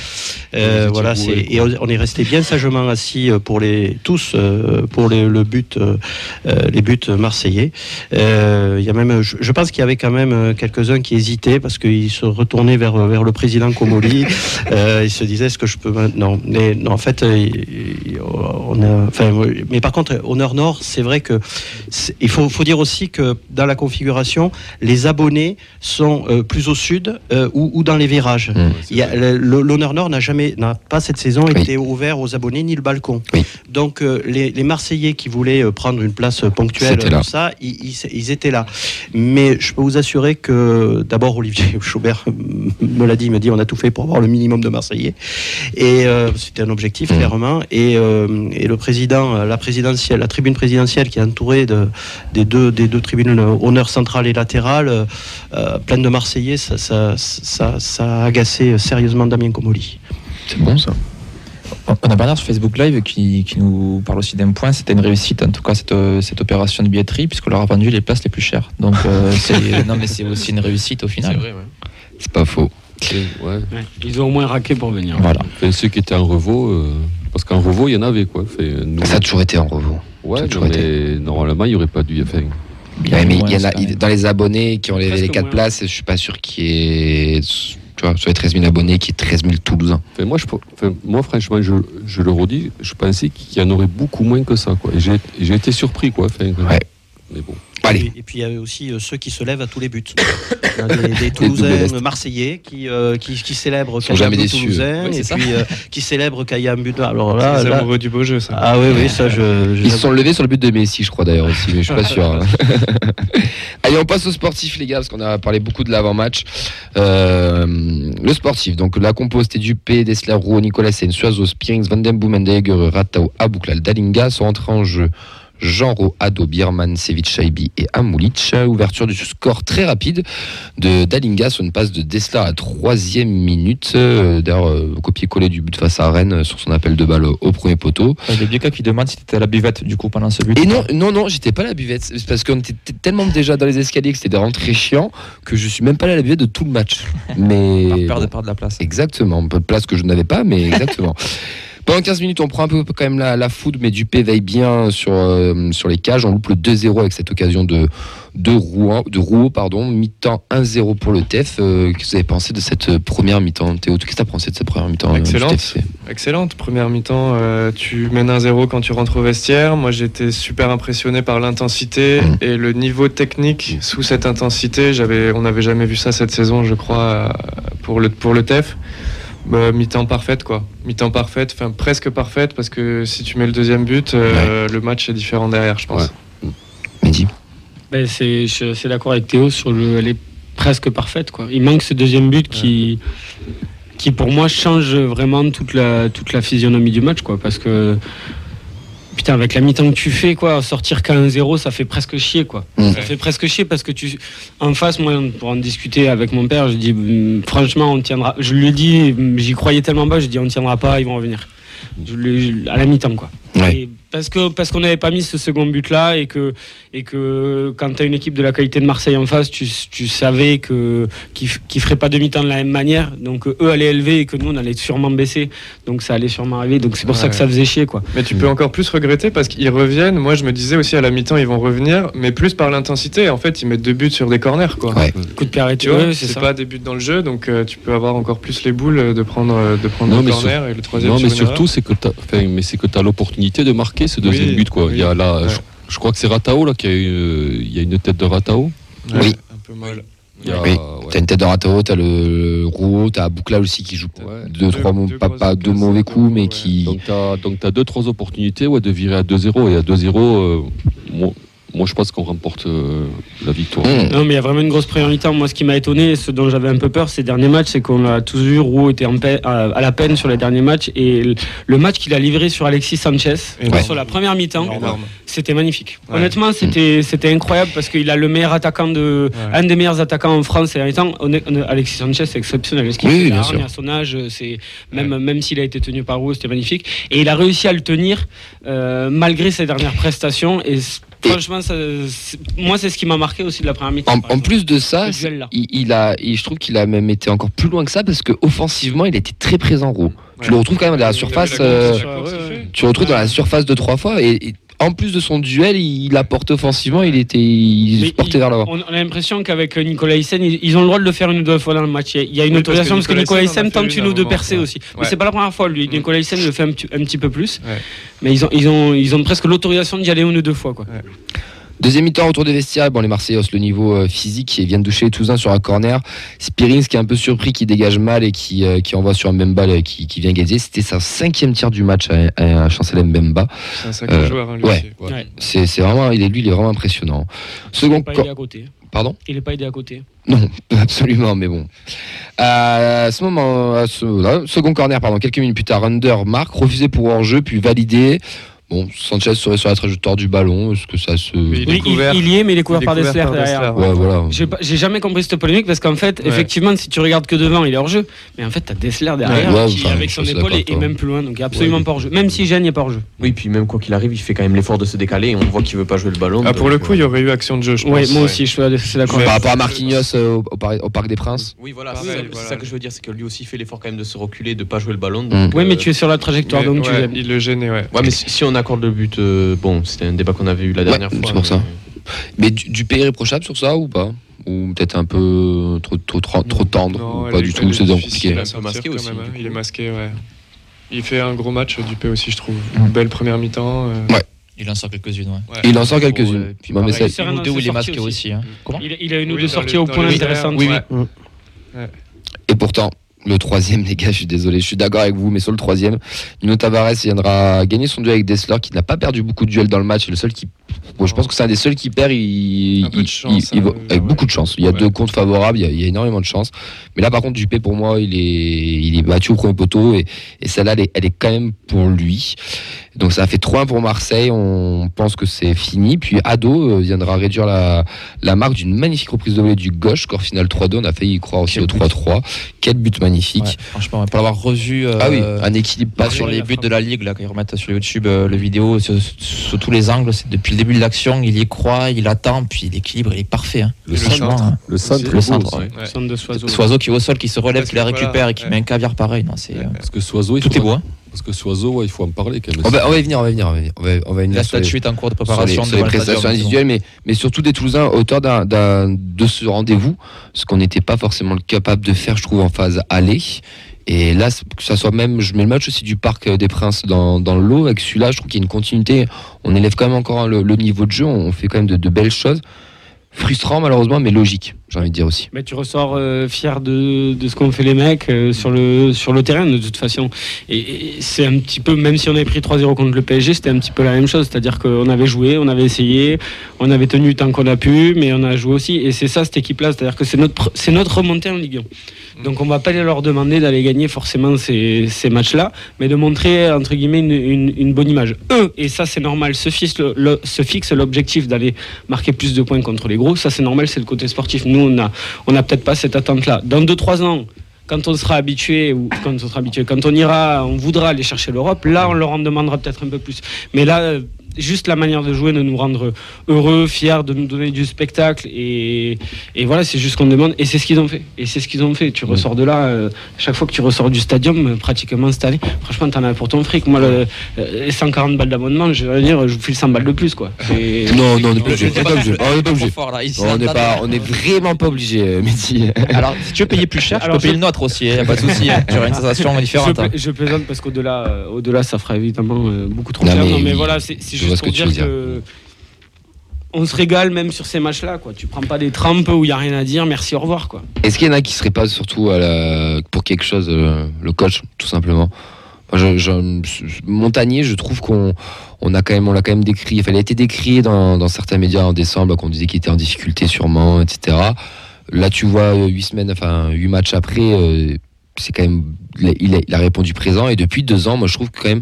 Euh, voilà. c'est- Et on, on est resté bien sagement assis pour les tous pour les, le but, les buts marseillais. Euh, il y a même, je, je pense qu'il y avait quand même quelques-uns qui hésitaient parce qu'ils se retournaient vers, vers le président Comoli. Se disaient est-ce que je peux non mais non en fait euh, on a, enfin mais par contre honneur nord c'est vrai que il faut, faut dire aussi que dans la configuration les abonnés sont euh, plus au sud euh, ou, ou dans les virages. Mm. Le- L'honneur Nord n'a jamais, n'a pas cette saison Oui. été ouvert aux abonnés ni le balcon. Oui. Donc euh, les, les Marseillais qui voulaient prendre une place ponctuelle, tout ça, ils, ils- ils étaient là. Mais je peux vous assurer que d'abord Olivier Chaubert me l'a dit, il m'a dit on a tout fait pour avoir le minimum de Marseillais. Et euh, c'était un objectif Mhm. clairement. Et, euh, et le président, la présidentielle, la tribune présidentielle qui est entourée de, des deux des deux tribunes honneur centrale et latérale, euh, pleine de Marseillais, ça, ça, ça, ça a agacé sérieusement Damien Comoli. C'est bon ça. On a Bernard sur Facebook Live qui, qui nous parle aussi d'un point. C'était une réussite, en tout cas, cette, cette opération de billetterie, puisqu'on leur a vendu les places les plus chères. Donc, euh, c'est- non, mais c'est aussi une réussite au C'est final. vrai, ouais. C'est pas faux. C'est- ouais. Ouais. Ils ont au moins raqué pour venir. Voilà. Enfin, ceux qui étaient en revaux, euh, parce qu'en revaux il y en avait quoi. Nous- Ça a toujours été en revaux. ouais, ça a toujours non, mais normalement il n'y aurait pas dû. Enfin, Ouais, mais il y en a, dans les abonnés qui ont les, Presque les 4 moins. places, je suis pas sûr qu'il y ait, tu vois, sur les 13 000 abonnés, qu'il y ait 13 000 Toulousains. Enfin, moi, je, enfin, moi, franchement, je, je le redis, je pensais qu'il y en aurait beaucoup moins que ça. Quoi. Et j'ai, j'ai été surpris. Quoi. Enfin, Ouais. Mais bon. Allez, Et, et puis il y a aussi euh, ceux qui se lèvent à tous les buts. Des, des Toulousains. Marseillais qui, euh, qui, qui célèbrent Ils quand sont il y a un jamais but déçus. toulousain Ouais, c'est et ça. puis euh, qui célèbrent quand il y a un but. Alors là, les là- amoureux du beau jeu, ça. ah oui, oui, ça je. je- ils se sont levés sur le but de Messi, je crois d'ailleurs aussi, mais je suis pas sûr. hein. Allez, on passe au sportif, les gars, parce qu'on a parlé beaucoup de l'avant-match. Euh, le sportif, donc la compo, c'était Dupé, Dessler, Roux, Nicolas Sen, Suazo, Spirings, Van Den Boom, Endeger, Ratao, Abouklal, Dalinga sont entrés en jeu Genro, Ado, Bierman, Sevic, Shaibi et Amulic. Ouverture du score très rapide de Dalinga sur une passe de Dessler à la troisième minute. Euh, D'ailleurs, euh, copier-coller du but face à Rennes euh, sur son appel de balle au, premier poteau. Il y a Bieka qui demande si tu étais à la buvette du coup pendant ce but. Et non, non, non, j'étais pas à la buvette. C'est parce qu'on était tellement déjà dans les escaliers que c'était vraiment très chiant que je suis même pas allé à la buvette de tout le match. Mais Par peur de perdre de la place. Exactement, un peu de place que je n'avais pas, mais exactement. Pendant 15 minutes, on prend un peu quand même la, la foudre, mais Dupé veille bien sur, euh, sur les cages. On loupe le 2-0 avec cette occasion de, de, Rouen, de Rouault. Pardon. Mi-temps 1-0 pour le TEF. Euh, Qu'est-ce que vous avez pensé de cette première mi-temps Théo, qu'est-ce que tu as pensé de cette première mi-temps euh, Excellente. Excellente. Première mi-temps, euh, tu mènes 1-0 quand tu rentres au vestiaire. Moi, j'étais super impressionné par l'intensité Mm. et le niveau technique sous cette intensité. On n'avait jamais vu ça cette saison, je crois, pour le, pour le TEF. Bah, mi-temps parfaite, quoi. Mi-temps parfaite, enfin presque parfaite, parce que si tu mets le deuxième but, euh, le match est différent derrière, je pense. Mehdi Ben, c'est, je suis assez d'accord avec Théo sur le. Elle est presque parfaite. Quoi. Il manque ce deuxième but qui, qui, pour moi, change vraiment toute la, toute la physionomie du match. Quoi, parce que. Putain, avec la mi-temps que tu fais, quoi, sortir qu'à 1-0, ça fait presque chier, quoi. Mm. Ça fait presque chier parce que tu, en face, moi, pour en discuter avec mon père, je dis, hum, franchement, on tiendra. Je lui dit, hum, j'y croyais tellement bas, je dis, on tiendra pas, ils vont revenir. Je à la mi-temps, quoi. Ouais. Et parce que parce qu'on n'avait pas mis ce second but là et que et que quand tu as une équipe de la qualité de Marseille en face, tu, tu savais que qu'ils f- qu'ils feraient pas demi-temps de la même manière. Donc euh, eux allaient élever et que nous on allait sûrement baisser. Donc ça allait sûrement arriver. Donc c'est pour ça que ça faisait chier quoi. Mais tu peux encore plus regretter parce qu'ils reviennent. Moi, je me disais aussi à la mi-temps, ils vont revenir, mais plus par l'intensité. En fait, ils mettent deux buts sur des corners, quoi. Ouais. Coup de pied arrêté. Tu vois, c'est pas des buts dans le jeu, donc euh, tu peux avoir encore plus les boules euh, de prendre, de prendre Non, le corner et le troisième. Non, mais sur surtout, c'est que tu as, mais c'est que t'as l'opportunité de marquer ce deuxième Oui, but. Quoi. oui, Il y a là, ouais. je, je crois que c'est Ratao là, qui a eu, euh, il y a une tête de Ratao. Ouais, Oui. Un peu molle. Il y a- Oui. ouais. T'as une tête de Ratao, t'as le Rouault, t'as Boucla aussi qui joue Ouais. deux, trois, Deux- pas, deux mauvais coups, mais ouais. qui. Donc tu as, donc t'as deux, trois opportunités ouais, de virer à 2-0. Et à 2-0, euh, moi, moi, je pense qu'on remporte euh, la victoire. Mmh. Non, mais il y a vraiment une grosse première mi-temps. Moi, ce qui m'a étonné, ce dont j'avais un peu peur ces derniers matchs, c'est qu'on a tous vu, Roux était en à, à la peine sur les derniers matchs. Et le, match qu'il a livré sur Alexis Sanchez, sur la première mi-temps, c'était magnifique. Ouais. Honnêtement, c'était c'était incroyable parce qu'il a le meilleur attaquant de. Ouais. Un des meilleurs attaquants en France ces derniers temps. Alexis Sanchez, c'est exceptionnel. Ce qu'il Oui, fait, bien sûr. à son âge, c'est même, même s'il a été tenu par Roux, c'était magnifique. Et il a réussi à le tenir euh, malgré ses dernières prestations. Et- franchement, ça- moi, c'est ce qui m'a marqué aussi de la première mi-temps. En, plus de ça, il, il a, il- je trouve qu'il a même été encore plus loin que ça parce que offensivement, il était très présent, Roux. Tu le retrouves quand même dans la surface. euh, course, la course, ouais, il ouais. fait. tu le retrouves dans la surface de trois fois et, et en plus de son duel, il apporte offensivement. Il était, il portait il- vers l'avant. On a l'impression qu'avec Nicolas Hyssen, ils, ont le droit de le faire une ou deux fois dans le match. Il y a- une Oui, autorisation parce que Nicolas Hyssen tente une ou deux percées ouais. aussi. Mais Ouais. c'est pas la première fois, lui. Mm. Nicolas Hyssen le fait un petit, un petit peu plus. Ouais. Mais ils ont, ils, ont, ils ont presque l'autorisation d'y aller une ou deux fois. Quoi. Deuxième mi-temps autour des vestiaires, bon les Marseillais haussent le niveau euh, physique et viennent toucher les Toulousains sur un corner. Spirins qui est un peu surpris, qui dégage mal et qui, euh, qui envoie sur un Mbemba euh, qui, qui vient égaliser. C'était sa cinquième tir du match à, à Chancel Mbemba. C'est un sacré Euh, joueur, hein, lui ouais. aussi. Ouais. C'est c'est vraiment, il est lui, il est vraiment impressionnant. Il Second n'est pas cor- aidé à côté. pardon? Il n'est pas aidé à côté. Non, absolument, mais bon. À ce moment, à ce, là, second corner, pardon, quelques minutes plus tard, Under marque, refusé pour hors-jeu, puis validé. Bon, Sanchez serait sur la trajectoire du ballon. Est-ce que ça se. Il Oui, il, il y est, mais il est couvert Il est par couvert Dessler par derrière. Ouais, voilà. J'ai jamais compris cette polémique parce qu'en fait, Ouais. effectivement, si tu regardes que devant, il est hors jeu. Mais en fait, t'as Dessler derrière Ouais, qui, enfin, avec son épaule, est, même plus loin. Donc, il est absolument Ouais. pas hors jeu. Même si Gênes n'est pas hors jeu. Oui, puis même quoi qu'il arrive, il fait quand même l'effort de se décaler et on voit qu'il veut pas jouer le ballon. Ah, pour donc, le coup, euh, il y aurait eu action de jeu, je pense. Ouais, moi aussi, je suis d'accord. Par rapport à Marquinhos euh, au, au Par- au Parc des Princes. Oui, voilà, c'est ça- que je veux dire, c'est que lui aussi fait l'effort quand même de se reculer, de pas jouer le ballon. Mm. Oui, mais euh, tu es sur la trajectoire, donc tu. Il le gênait, ouais. Mais si, si on accorde le but, euh, bon, c'était un débat qu'on avait eu la Ouais, dernière c'est fois. pour mais- ça. Mais du, du pays irréprochable sur ça ou pas? Ou peut-être un peu trop, trop, trop, trop tendre? Non, ou elle Pas est- du tout, est c'est compliqué. Un peu sortir masqué aussi, même, hein. Il est masqué, ouais. Il fait un gros match, Dupé aussi, je trouve. Une belle première mi-temps. euh. Ouais. Il en sort quelques-unes, ouais. Ouais. Il en sort euh, quelques-unes. puis c'est- il est masqué aussi. hein. Comment Il, il a une ou Oui, deux dans sorties au point airs, Ouais. ouais. Et pourtant, le troisième, les gars, je suis désolé, je suis d'accord avec vous, mais sur le troisième, Nuno Tavares viendra gagner son duel avec Dessler, qui n'a pas perdu beaucoup de duels dans le match, le seul qui Bon, je pense que c'est un des seuls qui perd. Il, il- chance, il- il hein, va- avec ouais. beaucoup de chance. Il y a Ouais. deux comptes favorables, il y, a, il y a énormément de chance. Mais là, par contre, Dupé, pour moi, il est, il est battu au premier poteau et, et celle-là, elle est, elle est quand même pour lui. Donc ça a fait 3-1 pour Marseille. On pense que c'est fini. Puis Ado euh, viendra réduire la, la marque d'une magnifique reprise de volée du gauche. Score final 3-2. On a failli y croire aussi Quel au but. 3-3. Quel but magnifique. Ouais, franchement, pour l'avoir revu. euh, Ah oui, un équilibre pas sur les buts de la ligue là quand ils remettent sur YouTube euh, le vidéo sur, sur tous les angles c'est depuis le début de l'action il y croit il attend puis l'équilibre il est parfait hein. Le Et centre, hein. le centre, Le centre, ouais. Ouais. Centre de Soiseau. Soiseau qui est au sol qui se relève qui la voilà, récupère et qui ouais. met un caviar pareil non c'est euh, Parce que Soiseau, il tout est beau hein. Parce que Soiseau, ouais, il faut en parler quand même. On va, on va y venir, on va y venir, on va y venir. On va, on va y venir la sur les- statue est en cours de sur les, préparation sur les devant le prestations individuelles, mais, mais surtout des Toulousains d'un- de ce rendez-vous, ce qu'on n'était pas forcément capable de faire, je trouve, en phase aller. Et là, que ça soit même, je mets le match aussi du Parc des Princes dans, dans le lot, avec celui-là, je trouve qu'il y a une continuité. On élève quand même encore le, le niveau de jeu, on fait quand même de, de belles choses. Frustrant malheureusement, mais logique, j'ai envie de dire aussi. Mais tu ressors euh, fier de, de ce qu'ont fait les mecs euh, sur, le, sur le terrain de toute façon. Et, c'est un petit peu, même si on avait pris 3-0 contre le PSG, c'était un petit peu la même chose. C'est-à-dire qu'on avait joué, on avait essayé, on avait tenu tant qu'on a pu, mais on a joué aussi. Et c'est ça cette équipe-là, c'est-à-dire que c'est notre, c'est notre remontée en Ligue 1. Donc on va pas leur demander d'aller gagner forcément ces, ces matchs-là, mais de montrer entre guillemets une, une- bonne image. Eux, et ça c'est normal, se fixe, le- le- se fixe l'objectif d'aller marquer plus de points contre les gros. Ça c'est normal, c'est le côté sportif. Nous on a, on n'a peut-être pas cette attente-là. Dans 2-3 ans, quand on sera habitué, ou quand on sera habitué, quand on ira, on voudra aller chercher l'Europe, là on leur en demandera peut-être un peu plus. Mais là, juste la manière de jouer, de nous rendre heureux, fiers, de nous donner du spectacle. Et, et voilà, c'est juste qu'on demande. Et c'est ce qu'ils ont fait. Et c'est ce qu'ils ont fait. Tu ressors de là, euh, chaque fois que tu ressors du stadium, euh, pratiquement cette année, franchement, t'en as pour ton fric. Moi, le, euh, les 140 balles d'abonnement, je vais dire, je vous file 100 balles de plus, quoi. C'est- Non, non, on n'est pas Je obligé. On n'est pas obligé. On n'est pas obligé. Trop fort, là. Ici, On est vraiment pas obligé, euh, Mehdi. alors si tu veux payer plus cher tu Alors, peux payer je- le nôtre aussi il n'y a pas de souci hein. tu auras une sensation Je, différente pla- hein. je plaisante parce qu'au-delà, euh, au-delà, ça fera évidemment euh, beaucoup trop Non, cher. mais non, mais oui, voilà, c'est je juste que pour dire on se régale même sur ces matchs-là, quoi. Tu prends pas des trampes où il y a rien à dire. Merci, au revoir, quoi. Est-ce qu'il y en a qui seraient pas surtout à la- pour quelque chose, euh, le coach, tout simplement? Je- je- Montagnier, je trouve qu'on on a quand même, on l'a quand même décrit. Enfin, il a été décrié dans, dans certains médias en décembre, qu'on disait qu'il était en difficulté sûrement, etc. Là, tu vois, euh, huit semaines, enfin huit matchs après, euh, c'est quand même, il a, il a- il a répondu présent. Et depuis deux ans, moi, je trouve que quand même,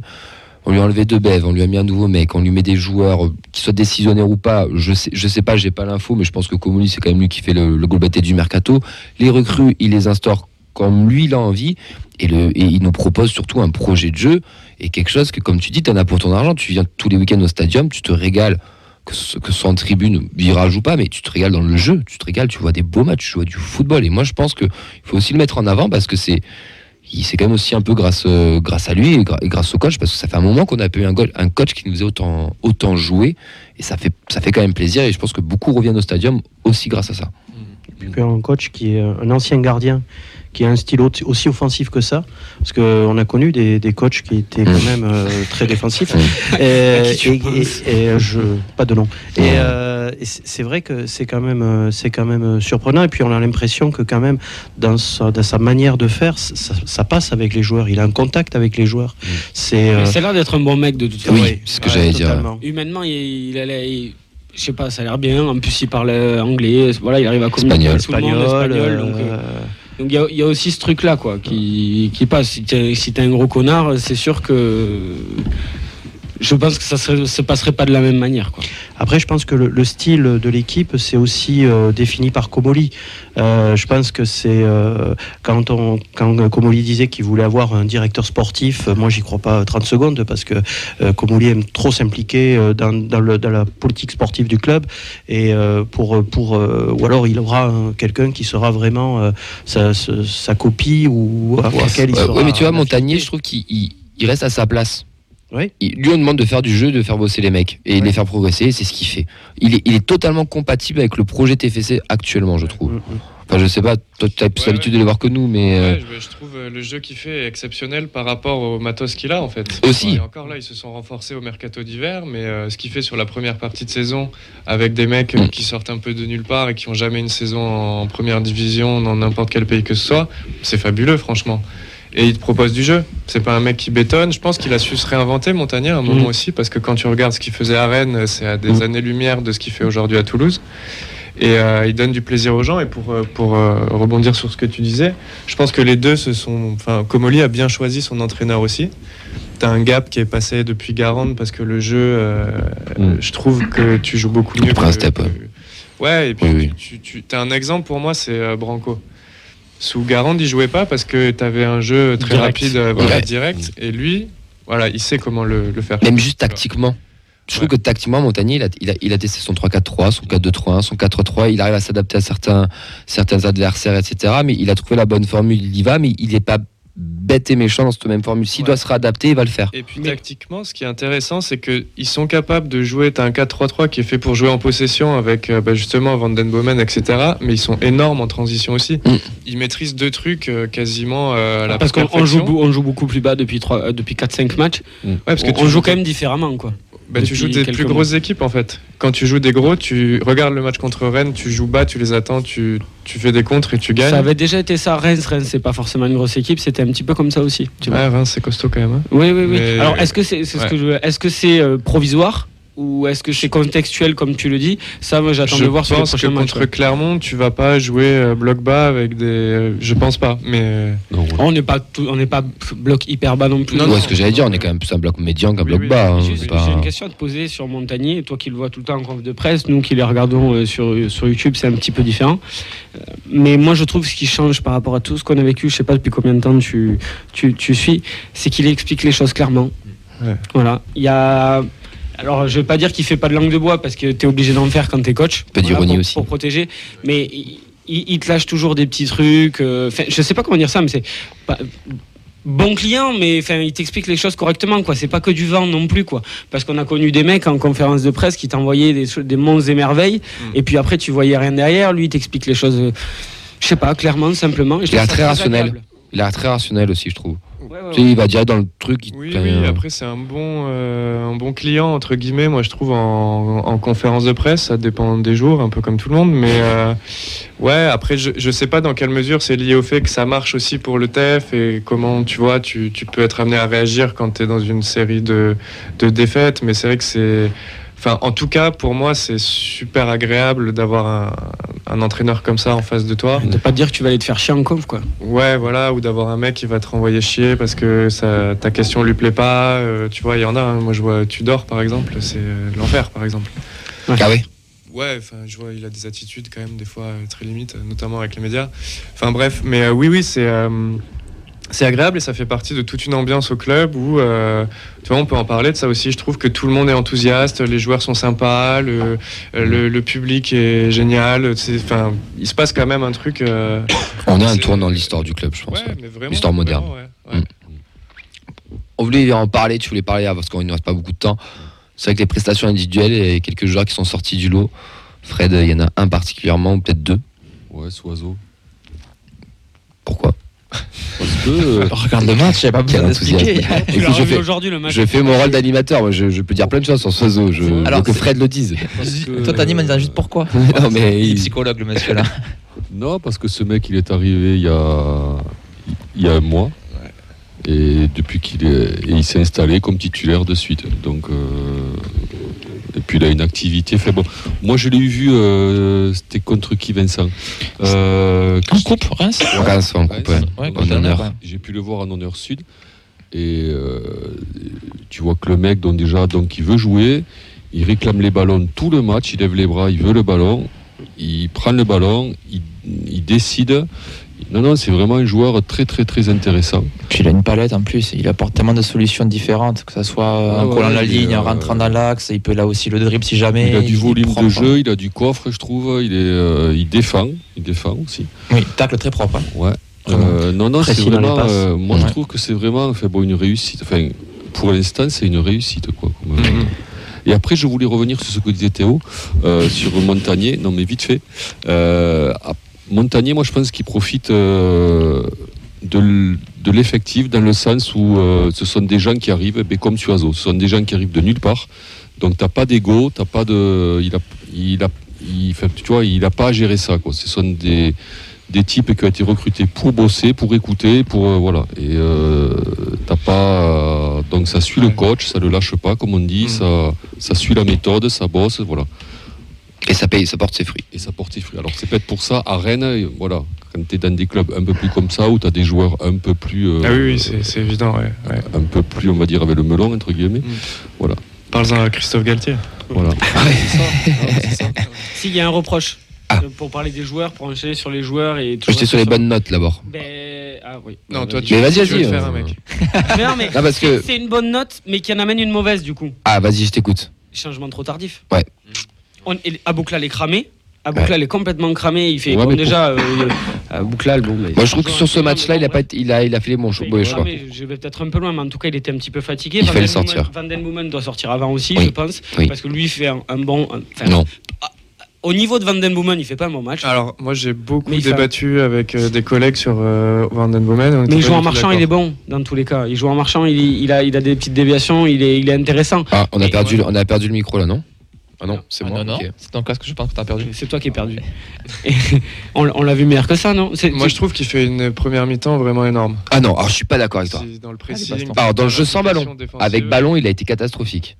on lui a enlevé deux bèves, on lui a mis un nouveau mec, on lui met des joueurs, euh, qui soient décisionnaires ou pas. Je sais, je sais pas, j'ai pas l'info, mais je pense que Comoli, c'est quand même lui qui fait le, le du mercato. Les recrues, il les instaure comme lui, il a envie. Et, il nous propose surtout un projet de jeu et quelque chose que, comme tu dis, tu en as pour ton argent. Tu viens tous les week-ends au stadium, tu te régales, que ce, que soit en tribune, virage ou pas, mais tu te régales dans le jeu. Tu te régales, tu vois des beaux matchs, tu vois du football. Et moi, je pense qu'il faut aussi le mettre en avant parce que c'est. C'est quand même aussi un peu grâce, euh, grâce à lui et, et grâce au coach, parce que ça fait un moment qu'on a pas eu un, coach qui nous faisait autant, autant jouer, et ça fait, ça fait quand même plaisir, et je pense que beaucoup reviennent au stadium aussi grâce à ça. Puis un coach qui est un ancien gardien, qui a un style au- aussi offensif que ça, parce qu'on a connu des, des coachs qui étaient quand Mm. même euh, très défensifs. Mm. Et, et- penses et- et je pas de nom. Et, Ouais. euh, c'est vrai que c'est quand même euh, c'est quand même euh, surprenant. Et puis on a l'impression que quand même dans sa, dans sa manière de faire, ça, ça passe avec les joueurs. Il a un contact avec les joueurs. C'est euh, ça a l'air d'être un bon mec de toute façon. Oui, c'est ce que ouais, j'allais dire. Humainement, il, il, allait- il- je sais pas, ça a l'air bien. En plus, il parle euh, anglais. Voilà, il arrive à communiquer avec tout le monde Espagnol. espagnol. Donc, euh, euh, donc il y, a- aussi ce truc-là, quoi, qui, passe. Si t'es un gros connard, c'est sûr que je pense que ça ne se passerait pas de la même manière, quoi. Après, je pense que le, le style de l'équipe, c'est aussi euh, défini par Comoli. Euh, je pense que c'est euh, quand, on, quand Comoli disait qu'il voulait avoir un directeur sportif, moi j'y crois pas 30 secondes parce que euh, Comoli aime trop s'impliquer euh, dans, dans, le- dans la politique sportive du club et euh, pour, pour euh, ou alors il aura un- quelqu'un qui sera vraiment euh, sa, sa- sa copie ou à, laquelle il sera. ouais, mais tu vois, Montagnier, je trouve qu'il il- il reste à sa place. Oui. Lui, on demande de faire du jeu, de faire bosser les mecs et de Ouais. les faire progresser, et c'est ce qu'il fait. Il est, il est totalement compatible avec le projet TFC actuellement, je trouve. Mm, mm. Enfin, je sais pas, toi, tu as plus l'habitude de les voir que nous, mais. euh, Ouais, je, je trouve euh, le jeu qu'il fait est exceptionnel par rapport au matos qu'il a en fait. Aussi. Et encore là, ils se sont renforcés au mercato d'hiver, mais euh, ce qu'il fait sur la première partie de saison avec des mecs euh, Mm. qui sortent un peu de nulle part et qui ont jamais une saison en première division dans n'importe quel pays que ce soit, c'est fabuleux franchement. Et il te propose du jeu. C'est pas un mec qui bétonne. Je pense qu'il a su se réinventer, Montagnier, à un moment Mhm. aussi, parce que quand tu regardes ce qu'il faisait à Rennes, c'est à des Mhm. années-lumière de ce qu'il fait aujourd'hui à Toulouse. Et euh, il donne du plaisir aux gens. Et pour, euh, pour euh, rebondir sur ce que tu disais, je pense que les deux se sont. Enfin, Comoli a bien choisi son entraîneur aussi. T'as un gap qui est passé depuis Garande parce que le jeu, euh, Mm. je trouve que tu joues beaucoup Tu mieux. prends un que- step, ouais. que- Ouais, et puis Oui, tu, tu, tu as un exemple pour moi, c'est Branco. Sous Garande, il jouait pas parce que tu avais un jeu très Direct. rapide, euh, voilà, Ouais. direct. Et lui, voilà, il sait comment le, le faire. Même juste tactiquement. Je trouve Ouais. que tactiquement, Montagnier, il a, il, a, il a testé son 3-4-3, son 4-2-3-1, son 4-3. Il arrive à s'adapter à certains, certains adversaires, etc. Mais il a trouvé la bonne formule, il y va, mais il n'est pas bête et méchant dans cette même formule. S'il Ouais. doit se réadapter, il va le faire. Et puis Mais- tactiquement, ce qui est intéressant, c'est qu'ils sont capables de jouer. Tu as un 4-3-3 qui est fait pour jouer en possession avec euh, bah, justement Van Den Bomen, etc. Mais ils sont énormes en transition aussi. Mm. Ils maîtrisent deux trucs euh, quasiment euh, à la Parce qu'on joue, on joue beaucoup plus bas depuis, trois- euh, depuis 4-5 matchs. Ouais, parce que on, tu on joues joue quand même différemment. Quoi. Bah, tu joues des plus mois. grosses équipes en fait. Quand tu joues des gros, tu regardes le match contre Rennes, tu joues bas, tu les attends, tu, tu fais des contres et tu gagnes. Ça avait déjà été ça. Reims, Reims, c'est pas forcément une grosse équipe. C'était un petit peu comme ça aussi. Tu vois. Ouais, Reims, c'est costaud quand même. hein. Oui, oui, oui. Mais- Alors, est-ce que c'est c'est ce Ouais. je- est-ce que c'est euh, provisoire? Ou est-ce que c'est contextuel comme tu le dis Ça, moi, j'attends Je de voir sur les prochains matchs. contre. Clermont, tu vas pas jouer euh, bloc bas avec des. euh, Je pense pas, mais. Non, ouais. On n'est pas tout- on n'est pas bloc hyper bas non plus. Non, non. ce que j'allais dire, on est quand même plus un bloc médian qu'un Oui, bloc oui. bas. hein, c'est pas- J'ai une question à te poser sur Montagnier. Toi qui le vois tout le temps en conf de presse, nous qui les regardons euh, sur, sur YouTube, c'est un petit peu différent. Euh, mais moi, je trouve ce qui change par rapport à tout ce qu'on a vécu, je sais pas depuis combien de temps tu, tu, tu suis, c'est qu'il explique les choses clairement. Ouais. Voilà. Il y a. Alors, je vais pas dire qu'il fait pas de langue de bois parce que tu es obligé d'en faire quand tu es coach. peu d'ironie aussi. Pour protéger. Mais il, il- te lâche toujours des petits trucs. euh, je sais pas comment dire ça, mais c'est. Bon client, mais enfin, il t'explique les choses correctement, quoi. C'est pas que du vent non plus, quoi. Parce qu'on a connu des mecs en conférence de presse qui t'envoyaient des, des monts et merveilles, Mm. et puis après tu voyais rien derrière. Lui, il t'explique les choses, euh, je sais pas, clairement, simplement. Et Il a très rationnel. Il a très rationnel aussi, je trouve. Ouais, il va direct dans le truc. Oui, euh, après c'est un bon, euh, un bon client, entre guillemets, moi je trouve en, en conférence de presse, ça dépend des jours, un peu comme tout le monde, mais euh, ouais, après je, je sais pas dans quelle mesure c'est lié au fait que ça marche aussi pour le TEF et comment tu vois, tu, tu peux être amené à réagir quand tu es dans une série de, de défaites, mais c'est vrai que c'est... Enfin, en tout cas, pour moi, c'est super agréable d'avoir un, un entraîneur comme ça en face de toi. De pas te dire que tu vas aller te faire chier en conf, quoi. Ouais, voilà, ou d'avoir un mec qui va te renvoyer chier parce que ça, ta question lui plaît pas. euh, tu vois, il y en a. hein. Moi, je vois Tudor, par exemple, c'est euh, l'enfer, par exemple. Ah oui. Ouais, enfin, je vois, il a des attitudes quand même des fois euh, très limites, notamment avec les médias. Enfin bref, mais euh, oui, oui, c'est euh, c'est agréable et ça fait partie de toute une ambiance au club où, euh, tu vois, on peut en parler de ça aussi. Je trouve que tout le monde est enthousiaste, les joueurs sont sympas, le, euh, le, le public est génial. Enfin, il se passe quand même un truc. euh, On est un tournant de l'histoire du club, je pense. Ouais. L'histoire moderne. vraiment, ouais, ouais. Mm. On voulait en parler, tu voulais parler parce qu'il ne reste pas beaucoup de temps. C'est vrai que les prestations individuelles et quelques joueurs qui sont sortis du lot. Fred, il y en a un particulièrement, ou peut-être deux. Ouais, ce oiseau. Pourquoi? Parce que. euh, Regarde le match, il n'y a pas besoin d'expliquer. Je fais, aujourd'hui le match. je fais mon rôle d'animateur. moi, Je, je peux dire plein de choses sur ce oiseau. Je Alors, que Fred le dise. que- Toi, t'animes en disant juste pourquoi. non, mais Il est psychologue, le monsieur là. Non, parce que ce mec, il est arrivé il y a, il y a un mois. Et depuis qu'il est, et il s'est installé comme titulaire de suite. Donc, euh, et puis il a une activité faible. Moi, je l'ai vu, euh, c'était contre qui, Vincent? Euh, En coupe, Reims? Reims, en coupe, ouais. Ouais, En honneur. J'ai pu le voir en honneur sud. Et euh, tu vois que le mec, donc déjà, donc il veut jouer, il réclame les ballons tout le match, il lève les bras, il veut le ballon, il prend le ballon, il, il décide. Non, non, c'est vraiment un joueur très, très, très intéressant. Puis il a une palette en plus, il apporte tellement de solutions différentes, que ce soit Ah en ouais, collant la ligne, en euh, rentrant dans l'axe, il peut là aussi le dribble si jamais. il a du volume de jeu, il a du coffre, je trouve. Il, est, euh, il défend, il défend aussi. Oui, tacle très propre. hein. Ouais. Euh, non, non, c'est vraiment. euh, moi, Ouais. je trouve que c'est vraiment enfin, bon, une réussite. Enfin, pour l'instant, c'est une réussite. Quoi, comme- Mhm. Et après, je voulais revenir sur ce que disait Théo, euh, sur Montagnier. Non, mais vite fait. Euh, Montagnier, moi, je pense qu'il profite euh, de l'effectif dans le sens où euh, ce sont des gens qui arrivent, ben, comme Suazo, ce sont des gens qui arrivent de nulle part. Donc, t'as pas d'ego, t'as pas de. Il a, il a, il, fait- tu vois, il a pas à gérer ça. Quoi. Ce sont des, des types qui ont été recrutés pour bosser, pour écouter, pour euh, voilà. Et t'as pas donc ça suit le coach, ça le lâche pas comme on dit, Mm. ça ça suit la méthode, ça bosse, voilà. Et ça paye, ça porte ses fruits. Et ça porte ses fruits. Alors c'est peut-être pour ça à Rennes, euh, voilà, quand tu es dans des clubs un peu plus comme ça où tu as des joueurs un peu plus euh, Ah oui, oui, c'est c'est évident, ouais. ouais. un peu plus on va dire avec le melon entre guillemets. Parle-en à Christophe Galtier. Voilà. S'il y a un reproche, Ah. euh, pour parler des joueurs, pour enchaîner sur les joueurs et J'étais sur les sur- bonnes notes d'abord. Ben, ah oui. Non, Ben, toi, tu, Mais vas-y, tu veux vas-y, te faire euh, un mec. Mais non, mais Non, parce que- c'est une bonne note, mais qui en amène une mauvaise du coup. Ah, vas-y, je t'écoute. Changement trop tardif. Ouais. On, Abouklal est cramé. Abouklal est complètement cramé. Il fait Ouais, bon, déjà euh, Abouklal, bon. Mais Moi, je trouve que sur ce match-là, il a pas, été- il a, il a fait les bons choix. Je vais peut-être un peu loin, mais en tout cas, il était un petit peu fatigué. Il Van fallait le sortir. Boomen- Van Den Boomen doit sortir avant aussi, Oui. je pense. Oui. Parce que lui, il fait un, un bon. un- Non. Au niveau de Van Den Boomen, il fait pas un bon match. Alors, moi, j'ai beaucoup Mais il fait- débattu avec euh, des collègues sur euh, Van Den Boomen. mais il joue en marchant, il est bon dans tous les cas. Il joue en marchant, il, a, il a des petites déviations, il est, il est intéressant. Ah, on a Et- perdu, le- on a perdu le micro là, non? Ah non, c'est Ah moi. non, non, ok. c'est ton casque, je pense que t'as perdu. C'est toi qui es perdu. Et on on l'a vu meilleur que ça, non C'est- Moi, je trouve qu'il fait une première mi-temps vraiment énorme. Ah non, alors je suis pas d'accord avec toi. C'est Dans le Allez, pressing. baston. Alors, dans le jeu sans ballon, Avec ballon, il a été catastrophique.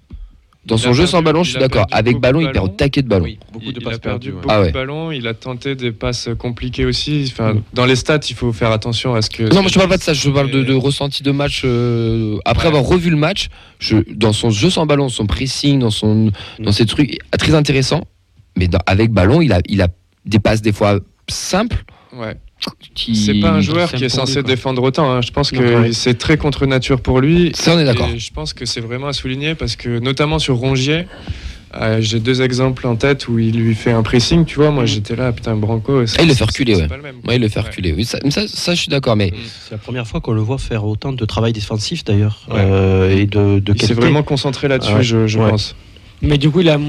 Dans Il son jeu sans ballon, je il suis d'accord. Avec ballon, il perd au ballons. taquet de ballon. Oui, beaucoup il, de il passes a perdu perdues. ouais. beaucoup Ah ouais. de ballons. Il a tenté des passes compliquées aussi. Enfin, dans les stats, il faut faire attention à ce que. Non, moi je parle pas de ça, je parle de, ressenti de match. euh, après Ouais. avoir revu le match, je, dans son jeu sans ballon, son pressing, dans, son, dans ses trucs, très intéressant. Mais dans- avec ballon, il a, il a des passes des fois simples. Ouais. Qui... C'est pas un joueur qui est lui, censé défendre autant. hein. Je pense que ouais. c'est très contre nature pour lui. Ça, on est d'accord. Je pense que c'est vraiment à souligner parce que, notamment sur Rongier, euh, j'ai deux exemples en tête où il lui fait un pressing. Tu vois, moi Mm. j'étais là, putain, Branco. Ah, il le fait reculer, ouais. Le même. Ouais, il le fait Ouais. reculer. Oui, ça, ça, ça, je suis d'accord. Mais C'est la première fois qu'on le voit faire autant de travail défensif d'ailleurs Ouais. euh, et de, de Il s'est vraiment concentré là-dessus, Ouais. je, je Ouais. pense. Mais du coup, il a,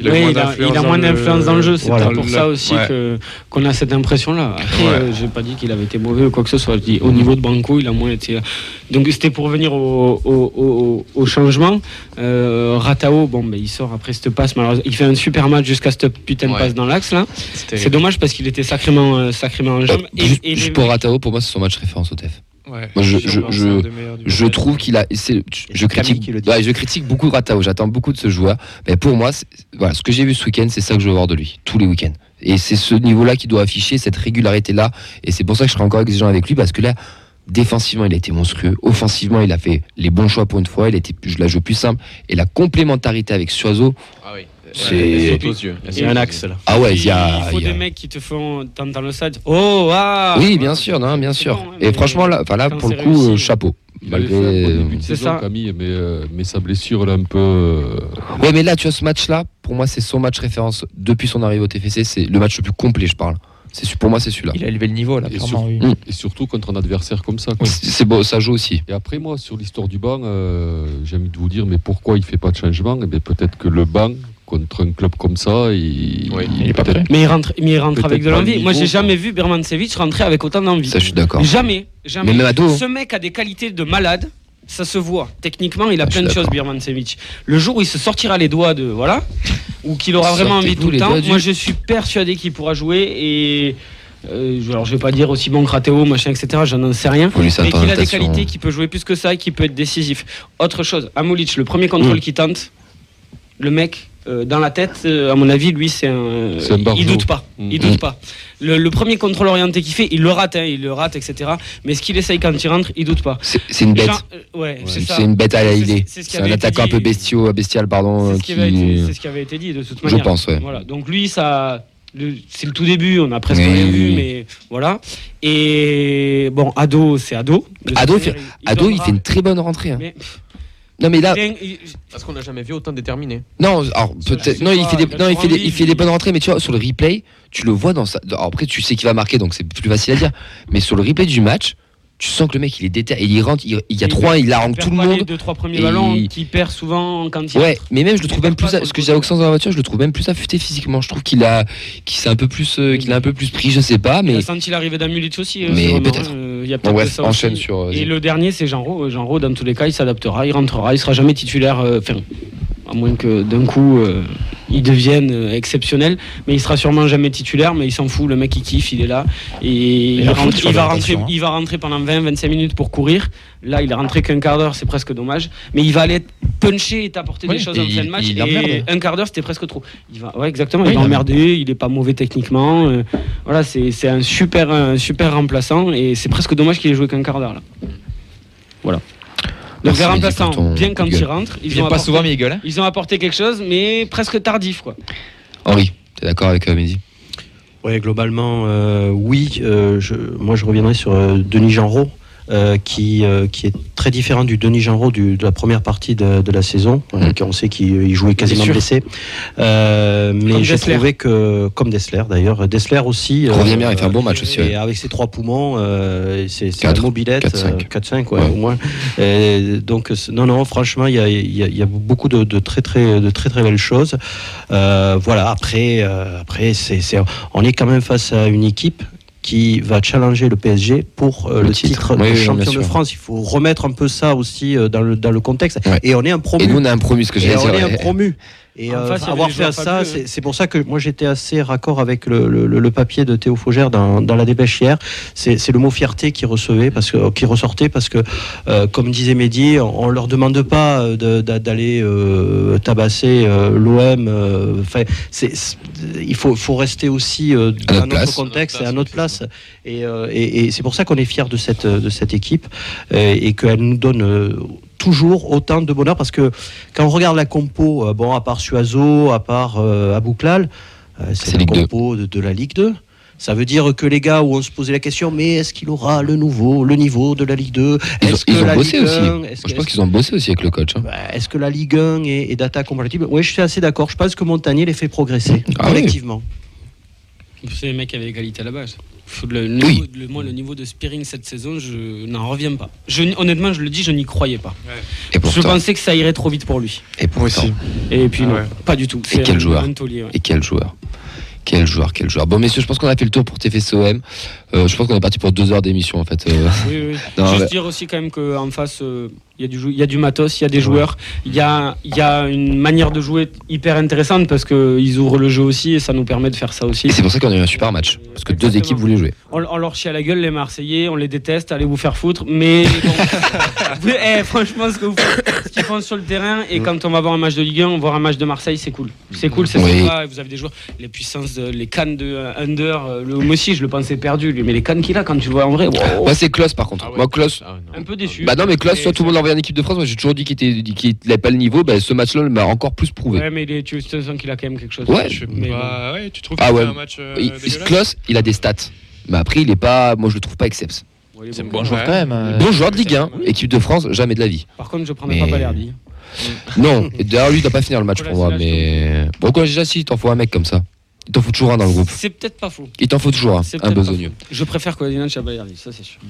Il a oui, moins il a- d'influence il a dans moins le- d'influence dans le jeu. C'est Voilà. peut-être pour ça aussi ouais. que qu'on a cette impression-là. Après, Ouais. euh, j'ai pas dit qu'il avait été mauvais ou quoi que ce soit. Je dis au niveau de Branco, il a moins été. Donc c'était pour revenir au, au, au- au changement. Euh, Ratao, bon, ben, il sort après cette passe. Malheureusement, il fait un super match jusqu'à cette putain de Ouais. passe dans l'axe là. C'est dommage parce qu'il était sacrément, euh, sacrément en euh, juste, et juste les- pour Ratao, pour moi, c'est son match référence au TEF. Ouais. Je- trouve qu'il a. Je, critique, ouais, je critique beaucoup Ratao. J'attends beaucoup de ce joueur. Mais pour moi, voilà, ce que j'ai vu ce week-end, c'est ça que je veux voir de lui, tous les week-ends. Et c'est ce niveau-là qui doit afficher, cette régularité-là. Et c'est pour ça que je serai encore exigeant avec lui, parce que là, défensivement, il a été monstrueux. Offensivement, il a fait les bons choix pour une fois. Il a été la jeu plus simple. Et la complémentarité avec Suazo, Ah oui. C'est- un axe là. ah ouais, il, y a. faut il y a- des mecs qui te font t'entends le stade. Oh, ah Oui, bien sûr, non, bien sûr. bon, Et franchement, là, enfin, là pour le coup, réussi, euh, chapeau. Malgré- bon C'est saison, ça. Camille, mais, euh, mais sa blessure là un peu. euh, Ouais, mais là, tu vois, ce match-là, pour moi, c'est son match référence depuis son arrivée au TFC. C'est le match le plus complet, je parle. C'est pour moi, c'est celui-là. Il a élevé le niveau, là, Et sur- oui. Et surtout contre un adversaire comme ça. C'est beau, ça joue aussi. Et après, moi, sur l'histoire du banc, euh, j'ai envie de vous dire, mais pourquoi il fait pas de changement? Eh bien, Peut-être que le banc, contre un club comme ça, il, Oui, il est pas prêt. Mais il rentre, mais il rentre avec de l'envie. Moi, j'ai jamais vu Bermancevic rentrer avec autant d'envie. Ça, je suis d'accord. Jamais, jamais. Mais. Ce mec a des qualités de malade. Ça se voit. Techniquement, il a Ah, plein de choses. Birmancevic. Le jour où il se sortira les doigts de. Voilà. ou qu'il aura vraiment envie tout le temps. du- Moi, je suis persuadé qu'il pourra jouer. Et. euh, alors, je vais pas dire aussi bon que Ratéo, machin, etc. J'en en sais rien. Mais qu'il a des qualités, qu'il peut jouer plus que ça et qu'il peut être décisif. Autre chose, Amulic, le premier contrôle Mm. qu'il tente, le mec, euh, dans la tête, euh, à mon avis, lui, c'est un. Un il doute pas. Mm. Il doute pas. Le, le premier contrôle orienté qu'il fait, il le rate, hein, il le rate, etc. Mais ce qu'il essaye quand il rentre, il doute pas. C'est une bête. Euh, ouais, c'est une bête à la C'est- idée. c'est ce un attaquant un peu bestiaux, bestial, pardon. C'est ce, qui- avait été- c'est ce qui avait été dit de toute Je manière. pense, ouais. Voilà. Donc lui, ça, c'est le tout début. On a presque rien oui, vu, oui. mais voilà. Et bon, Ado, c'est Ado. Ado, fait- Ado, il donnera- fait une très bonne rentrée. hein. Mais Non, mais là, il il- Parce qu'on n'a jamais vu autant déterminé. non, alors peut-être, non, il fait des, il non, il fait des, il fait des bonnes rentrées, mais tu vois, sur le replay, tu le vois dans sa. alors après, tu sais qu'il va marquer, donc c'est plus facile à dire. Mais sur le replay du match, tu sens que le mec, il est déter, et il rentre, il, il y a il trois, il harangue tout le pas Les monde. deux trois premiers Et ballons il- qu'il perd souvent quand il. Ouais, mais même je le il trouve même plus, ce que j'ai. Auxence dans la voiture, je le trouve même plus affûté physiquement. Je trouve qu'il a, qu'il s'est un peu plus, euh, qu'il a un peu plus pris, je sais pas, Il mais a senti l'arrivée d'Amulic aussi. euh, Mais peut-être. euh, Il y a bon peut-être de bref, ça enchaîne aussi. sur. Et le dernier, c'est Jean-Ro. Euh, Jean-Ro, dans tous les cas, il s'adaptera, il rentrera, il sera jamais titulaire. euh, Enfin, à moins que d'un coup, euh, il devienne euh, exceptionnel. Mais il sera sûrement jamais titulaire, mais il s'en fout. Le mec, il kiffe, il est là. Et il, rentre- va, rentrer, hein. il va rentrer pendant 20-25 minutes pour courir. Là, il est rentré qu'un quart d'heure, c'est presque dommage. Mais il va aller puncher et t'apporter Oui, des choses en fin de match. il et un quart d'heure, c'était presque trop. Il va, ouais, exactement. Oui, il va emmerder. Il est pas mauvais techniquement. euh, voilà, c'est c'est un super, un super remplaçant. Et c'est presque dommage qu'il ait joué qu'un quart d'heure là. Voilà. Donc Merci, les remplaçants, bien quand ils rentrent, Il ils vient ont, pas apporté, souvent, mais il gueule. hein. ils ont apporté quelque chose, mais presque tardif quoi. Henri, t'es d'accord avec euh, Mehdi? Oui, globalement, euh, oui. Euh, je, moi, je reviendrai sur euh, Denis Genreau, euh, qui, euh, qui est très différent du Denis Genreau du, de la première partie de, de la saison. Mhm. Euh, on sait qu'il il jouait quasiment blessé. Euh, mais j'ai trouvé que, comme Dessler d'ailleurs, Dessler aussi. Il euh, revient bien, il fait un bon match aussi. Et ouais. avec ses trois poumons, euh, c'est Quatre. mobilette, Quatre, cinq. 4-5 ouais, Ouais. au moins. Et donc non, non, franchement, il y a, il y a- il y a beaucoup de, de très très de très très belles choses. Euh, voilà. Après, euh, après, c'est- on est quand même face à une équipe qui va challenger le PSG pour euh, Le le, titre. titre, Oui, de oui, champion de. France. Il faut remettre un peu ça aussi euh, dans le, dans le contexte. Ouais. Et on est un promu. Et nous, on a un promu, ce que Et j'allais on est un promu. Et En euh, face, avoir fait ça, c'est pour ça que moi j'étais assez raccord avec le, le- le- le papier de Théo Faugère dans, dans la dépêche hier. C'est c'est le mot fierté qui recevait parce que qui ressortait parce que euh, comme disait Mehdi, on, on leur demande pas euh, de- d'aller euh, tabasser euh, l'OM. euh, Enfin, il faut, faut rester aussi euh, dans notre place. notre contexte et à notre place. Et, euh, et- et c'est pour ça qu'on est fiers de cette de cette équipe euh, et qu'elle nous donne euh, toujours autant de bonheur parce que quand on regarde la compo, euh, bon, à part Suazo, à part euh, Abouklal, euh, C'est c'est la Ligue 2. compo de, de la Ligue 2. Ça veut dire que les gars où on se posait la question, mais est-ce qu'il aura le nouveau, le niveau de la Ligue 2 Ils ont, Est-ce que ils ont la bossé Ligue aussi. 1, Moi, est-ce je pense qu'ils ont bossé aussi avec le coach. hein. bah, Est-ce que la Ligue 1 est, est data compatible? Oui, je suis assez d'accord. Je pense que Montagnier les fait progresser Ah oui. collectivement. C'est les mecs avec égalité à la base. Le, Oui. niveau, le- moi, le niveau de Spearing cette saison, je n'en reviens pas. Je, honnêtement, je le dis, je n'y croyais pas. Et Je pensais que ça irait trop vite pour lui. Et pourtant. aussi. Et puis Ah non, ouais. pas du tout. Et quel un- joueur. un taulier, ouais. Et quel joueur Quel joueur, quel joueur. Bon, messieurs, je pense qu'on a fait le tour pour TFCOM. Euh, je pense qu'on est parti pour deux heures d'émission, en fait. Euh, Oui, oui. Non, Juste mais- dire aussi quand même qu'en face, euh, il y, a du jou- il y a du matos, il y a des joueurs, il y a, y a une manière de jouer hyper intéressante parce qu'ils ouvrent le jeu aussi et ça nous permet de faire ça aussi. Et c'est pour ça qu'on a eu un super match. Parce que deux équipes voulaient jouer. On, on leur chie à la gueule les Marseillais, on les déteste, allez vous faire foutre, mais bon, vous- eh, franchement ce que vous faites, ce qu'ils font sur le terrain et quand on va voir un match de Ligue 1, voir un match de Marseille, c'est cool. C'est cool, c'est Oui. sympa, vous avez des joueurs, les puissances, de- les cannes de euh, Under, euh, le moi aussi je le pensais perdu, lui, mais les cannes qu'il a quand tu le vois en vrai, wow. Moi, c'est Klaus, par contre. Ah ouais. Moi, Klaus. Ah un peu déçu. Bah non, mais Klaus, soit tout le monde l'envoie en équipe de France. Moi, j'ai toujours dit qu'il était, qu'il n'avait pas le niveau. Bah, ce match-là m'a encore plus prouvé. Ouais, mais il est- tu sens qu'il a quand même quelque chose. Ouais, Je mais bon. ouais, tu trouves Ah que ouais. c'est un match euh, Il- Klaus, il a des stats. Mais après, il est pas. Moi, je le trouve pas exceptionnel. Ouais, il est C'est un bon. bon joueur quand même. euh, Bon joueur de Ligue 1, équipe de France, jamais de la vie. Par contre, je prendrais Mais- pas Balerdi. Non, et d'ailleurs, lui, il doit pas finir le match pour moi. Mais. Bon, quoi, déjà, si, il t'en faut un mec comme ça. Il t'en faut toujours un dans le groupe. C'est peut-être pas faux. Il t'en faut toujours un, un besogneux. Je préfère Colasinac à ça c'est sûr.